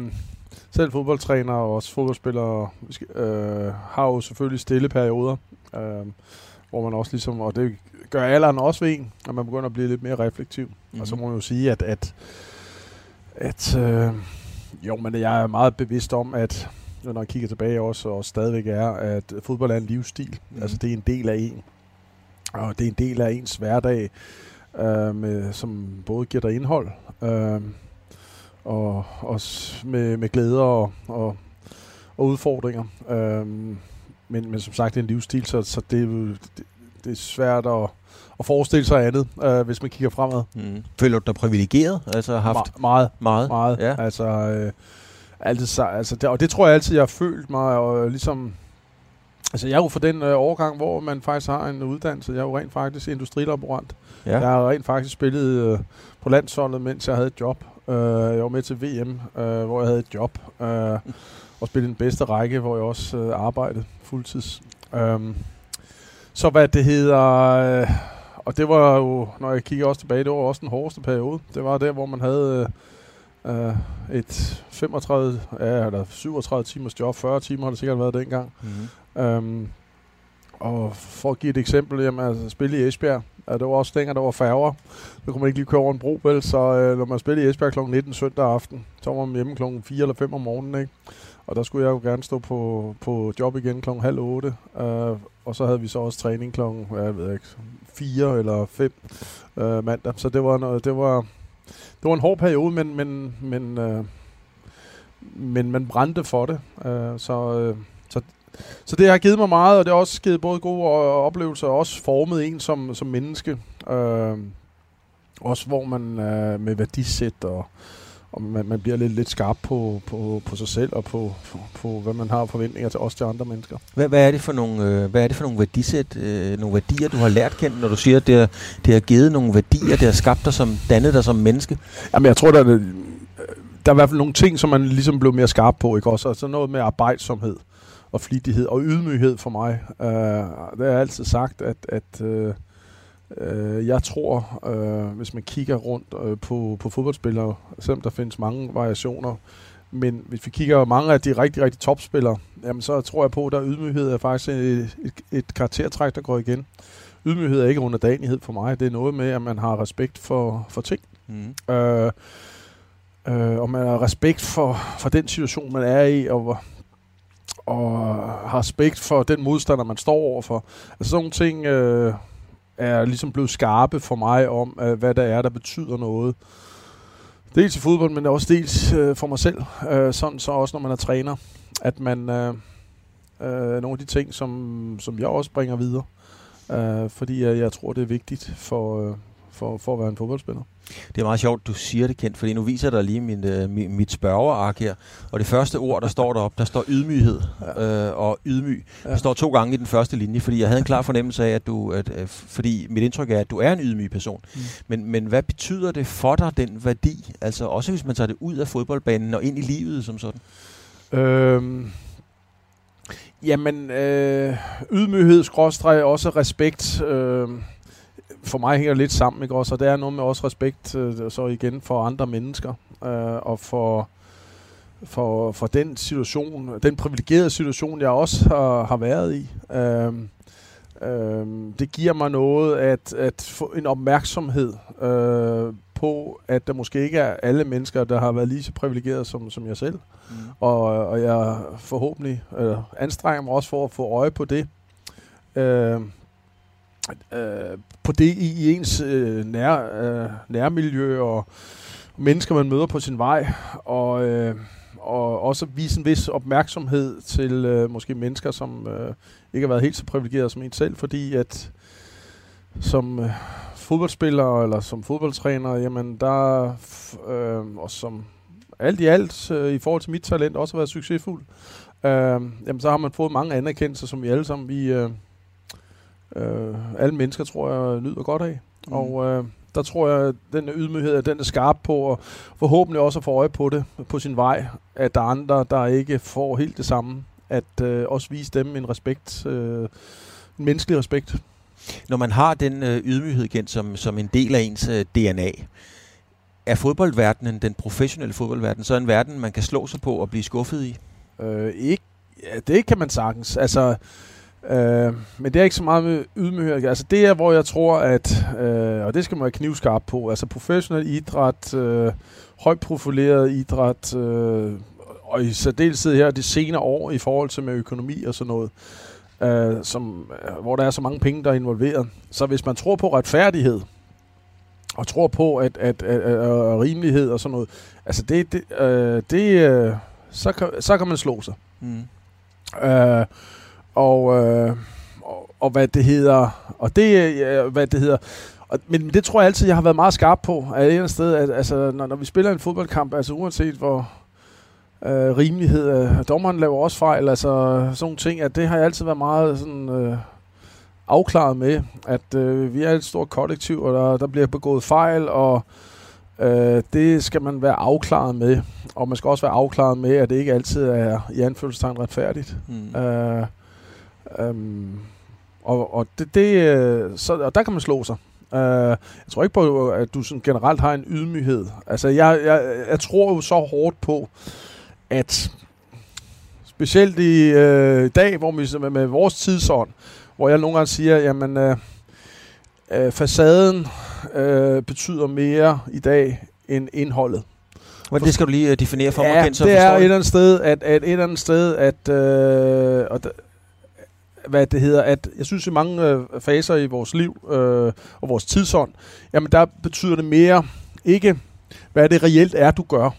selv fodboldtræner og også fodboldspillere øh, har jo selvfølgelig stille perioder, øh, hvor man også ligesom, og det gør alderen også ved en, at man begynder at blive lidt mere reflektiv. Mm-hmm. Og så må man jo sige, at, at, at øh, jo, men jeg er meget bevidst om, at når jeg kigger tilbage også, og stadigvæk er, at fodbold er en livsstil. Mm. Altså det er en del af en. Og det er en del af ens hverdag, øh, med, som både giver dig indhold, øh, og også med, med glæder og, og, og udfordringer. Øh, men, men som sagt, det er en livsstil, så, så det, det, det er svært at, at forestille sig andet, øh, hvis man kigger fremad. Mm. Føler du dig privilegeret? Altså haft Me- meget. Meget? Meget. Ja. Altså, øh, altid, altså det, og det tror jeg altid, jeg har følt mig, og ligesom... Altså, jeg er jo for den øh, overgang, hvor man faktisk har en uddannelse. Jeg er jo rent faktisk industrilaborant. Ja. Jeg har rent faktisk spillet øh, på landsholdet, mens jeg havde et job. Øh, jeg var med til VM, øh, hvor jeg havde et job. Øh, og spillede den bedste række, hvor jeg også øh, arbejdede fuldtids. Um, så hvad det hedder... Øh, og det var jo, når jeg kigger også tilbage, det var også den hårdeste periode. Det var der, hvor man havde øh, et 35, ja, eller 37 timers job, 40 timer har det sikkert været dengang. Mm-hmm. Um, og for at give et eksempel, jamen, altså, spille i Esbjerg, ja, det var også dengang, der var færger. Så kunne man ikke lige køre over en bro, vel? Så øh, når man spillede i Esbjerg kl. 19 søndag aften, så var man hjemme kl. 4 eller 5 om morgenen, ikke? Og der skulle jeg jo gerne stå på, på job igen kl. halv 8. Øh, og så havde vi så også træning kl. jeg ved ikke, 4 eller 5 øh, mandag. Så det var, noget, det var, det var en hård periode, men, men, men, øh, men man brændte for det. Øh, så, øh, så, så det har givet mig meget, og det har også givet både gode oplevelser, og også formet en som, som menneske. Øh, også hvor man øh, med værdisæt og og man, man bliver lidt, lidt skarp på, på, på sig selv og på, på, på, hvad man har forventninger til os til andre mennesker. Hvad, hvad, er det for nogle, øh, hvad er det for nogle værdisæt, øh, nogle værdier, du har lært kendt, når du siger, at det har, det har givet nogle værdier, det har skabt dig som, dannet dig som menneske? Jamen, jeg tror, der er, der er i hvert fald nogle ting, som man ligesom blev mere skarp på, ikke også? Altså noget med arbejdsomhed og flittighed og ydmyghed for mig. Uh, det har jeg altid sagt, at, at uh, Øh, jeg tror, øh, hvis man kigger rundt øh, på, på fodboldspillere, selvom der findes mange variationer, men hvis vi kigger mange af de rigtig, rigtig topspillere, jamen så tror jeg på, at der ydmyghed er faktisk et, et, et karaktertræk, der går igen. Ydmyghed er ikke underdanighed for mig. Det er noget med, at man har respekt for, for ting. Mm. Øh, øh, og man har respekt for, for den situation, man er i, og, og har respekt for den modstander, man står overfor. Altså sådan nogle ting... Øh, er ligesom blevet skarpe for mig om, øh, hvad der er, der betyder noget. Dels i fodbold, men også dels øh, for mig selv. Øh, sådan så også, når man er træner, at man... Øh, øh, nogle af de ting, som, som jeg også bringer videre. Øh, fordi jeg, jeg tror, det er vigtigt for, øh, for, for at være en fodboldspiller. Det er meget sjovt, du siger det, Kent, fordi nu viser der lige min, uh, mit, mit spørgerark her. Og det første ord, der står derop, der står ydmyghed ja. øh, og ydmyg. Ja. Der står to gange i den første linje, fordi jeg havde en klar fornemmelse af, at du, at, at, fordi mit indtryk er, at du er en ydmyg person. Mm. Men, men hvad betyder det for dig, den værdi? Altså også hvis man tager det ud af fodboldbanen og ind i livet som sådan? Øhm, jamen, øh, ydmyghed, skråstreg, også respekt. Øh, for mig hænger det lidt sammen, ikke også? Og det er noget med også respekt, øh, så igen, for andre mennesker, øh, og for, for, for den situation, den privilegerede situation, jeg også har, har været i. Øh, øh, det giver mig noget at, at få en opmærksomhed øh, på, at der måske ikke er alle mennesker, der har været lige så privilegeret som, som jeg selv. Mm. Og, og jeg forhåbentlig øh, anstrenger mig også for at få øje på det. Øh, øh, på det i, i ens øh, nær, øh, nærmiljø og mennesker, man møder på sin vej, og, øh, og også vise en vis opmærksomhed til øh, måske mennesker, som øh, ikke har været helt så privilegerede som en selv, fordi at som øh, fodboldspiller eller som fodboldtræner, jamen der, øh, og som alt i alt, øh, i forhold til mit talent, også har været succesfuld, øh, jamen så har man fået mange anerkendelser, som vi alle sammen, vi, øh, øh, alle mennesker, tror jeg, nyder godt af. Mm. Og øh, der tror jeg, at den ydmyghed, at den er skarp på, og forhåbentlig også at få øje på det på sin vej, at der er andre, der ikke får helt det samme. At øh, også vise dem en respekt, øh, en menneskelig respekt. Når man har den øh, ydmyghed igen som, som en del af ens øh, DNA, er fodboldverdenen, den professionelle fodboldverden, så en verden, man kan slå sig på og blive skuffet i? Øh, ikke, ja, det kan man sagtens. Altså, øh, men det er ikke så meget med ydmyghed. Altså, det er, hvor jeg tror, at, øh, og det skal man være knivskarp på, altså professionel idræt, øh, højt profileret idræt, øh, og i særdeleshed her de senere år i forhold til med økonomi og sådan noget, øh, som, øh, hvor der er så mange penge, der er involveret. Så hvis man tror på retfærdighed, og tror på, at, at, at, at, at rimelighed og sådan noget, altså det, det, øh, det øh, så, kan, så kan man slå sig. Mm. Øh, og, øh, og, og hvad det hedder, og det, ja, hvad det hedder, og, men det tror jeg altid, jeg har været meget skarp på, at et eller andet sted, at altså, når, når vi spiller en fodboldkamp, altså uanset hvor øh, rimelighed, øh, dommeren laver også fejl, altså sådan nogle ting, at det har jeg altid været meget sådan... Øh, afklaret med, at øh, vi er et stort kollektiv, og der, der bliver begået fejl, og øh, det skal man være afklaret med. Og man skal også være afklaret med, at det ikke altid er i anfølgelsestegn retfærdigt. Mm. Øh, øhm, og, og, det, det, øh, så, og der kan man slå sig. Uh, jeg tror ikke på, at du sådan generelt har en ydmyghed. Altså, jeg, jeg, jeg tror jo så hårdt på, at specielt i øh, dag, hvor vi med, med vores tidsånd, hvor jeg nogle gange siger, jamen øh, øh, facaden øh, betyder mere i dag end indholdet. Men det skal du lige uh, definere for ja, mig, så det er et eller andet sted, at, at et eller andet sted, at, øh, og da, hvad det hedder, at jeg synes i mange øh, faser i vores liv øh, og vores tidsånd, jamen der betyder det mere ikke, hvad det reelt er, du gør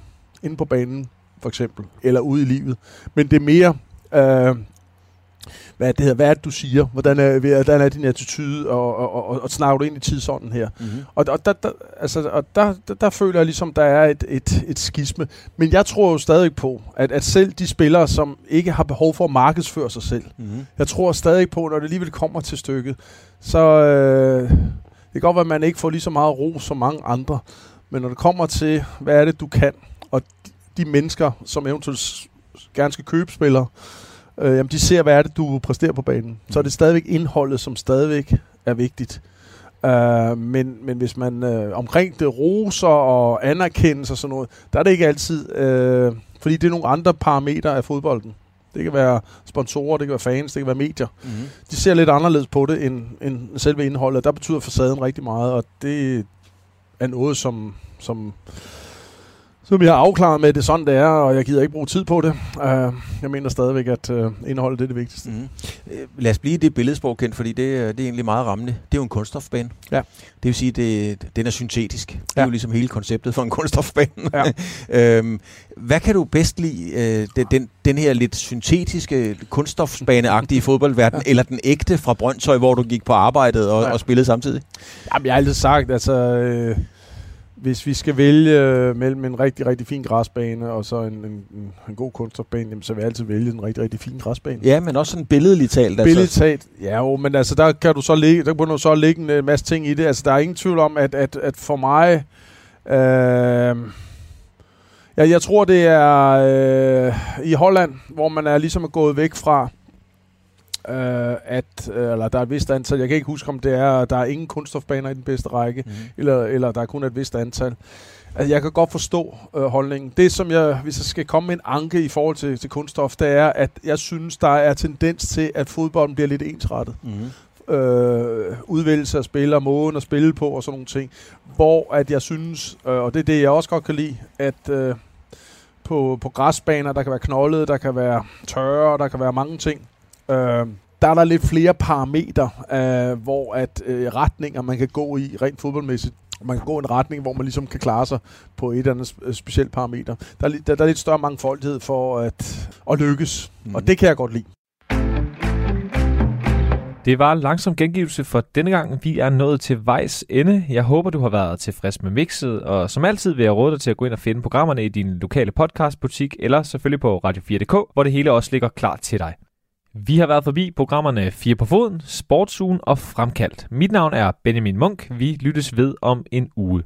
inde på banen, for eksempel, eller ude i livet, men det er mere, øh, hvad det hedder, hvad er det, du siger? Hvordan er, hvordan er din attitude? Og, og, og, og snakker du ind i tidsånden her? Mm-hmm. Og, og, der, der, altså, og der, der, der føler jeg ligesom, der er et, et, et skisme. Men jeg tror jo stadig på, at, at selv de spillere, som ikke har behov for at markedsføre sig selv, Mm-hmm. jeg tror stadig på, når det alligevel kommer til stykket, så øh, det kan godt være, at man ikke får lige så meget ro som mange andre. Men når det kommer til, hvad er det, du kan, og de, mennesker, som eventuelt gerne skal købe spillere, øh, jamen de ser, hvad er det, du præsterer på banen. Så er det stadigvæk indholdet, som stadigvæk er vigtigt. Uh, men, men hvis man øh, omkring det roser og anerkendelse og sådan noget, der er det ikke altid, øh, fordi det er nogle andre parametre af fodbolden. Det kan være sponsorer, det kan være fans, det kan være medier. Mm-hmm. De ser lidt anderledes på det end, end selve indholdet. Der betyder facaden rigtig meget, og det er noget, som, som, som jeg har afklaret med, at det er sådan, det er, og jeg gider ikke bruge tid på det. Uh, jeg mener stadigvæk, at uh, indholdet det er det vigtigste. Øh, lad os blive det billedsprog, Kent, fordi det, er- det er egentlig meget rammende. Det er jo en kunststofbane. Ja. Det vil sige, det, den er syntetisk. Det er Ja. jo ligesom hele konceptet for en kunststofbane. Ja. øhm, hvad kan du bedst lide, øh, den, den, den her lidt syntetiske, kunststofbaneagtige fodboldverden, ja. eller den ægte fra Brøndshøj, hvor du gik på arbejdet og, Ja. ja. og spillede samtidig? Jamen, jeg har altid sagt, altså, øh, hvis vi skal vælge øh, mellem en rigtig, rigtig fin græsbane og så en, en, en, god kunststofbane, jamen, så vil jeg altid vælge en rigtig, rigtig fin græsbane. Ja, men også sådan billedligt talt. Billigt talt, ja jo, men altså der kan du så lægge, der kan du så lægge en øh, masse ting i det. Altså der er ingen tvivl om, at, at, at for mig, øh, ja, jeg tror det er øh, i Holland, hvor man er ligesom gået væk fra, øh, at, øh, eller der er et vist antal, jeg kan ikke huske om det er, der er ingen kunststofbaner i den bedste række, Mm-hmm. eller, eller der er kun et vist antal. Altså, jeg kan godt forstå øh, holdningen. Det, som jeg, hvis jeg skal komme med en anke i forhold til, til kunststof, det er, at jeg synes, der er tendens til, at fodbolden bliver lidt ensrettet. Mm-hmm. Øh, udvælgelse af spillere, måden at spille på og sådan nogle ting. Hvor at jeg synes, øh, og det er det, jeg også godt kan lide, at øh, på, på græsbaner, der kan være knoldet, der kan være tørre, der kan være mange ting. Øh, der er der lidt flere parametre, øh, hvor at øh, retninger, man kan gå i rent fodboldmæssigt. Man kan gå i en retning, hvor man ligesom kan klare sig på et eller andet sp- specielt parameter. Der er, der, der er lidt større mangfoldighed for at, at lykkes, mm. og det kan jeg godt lide. Det var en langsom gengivelse for denne gang. Vi er nået til vejs ende. Jeg håber, du har været tilfreds med mixet, og som altid vil jeg råde dig til at gå ind og finde programmerne i din lokale podcastbutik, eller selvfølgelig på Radio4.dk, hvor det hele også ligger klar til dig. Vi har været forbi programmerne 4 på foden, Sportsugen og Fremkaldt. Mit navn er Benjamin Munk. Vi lyttes ved om en uge.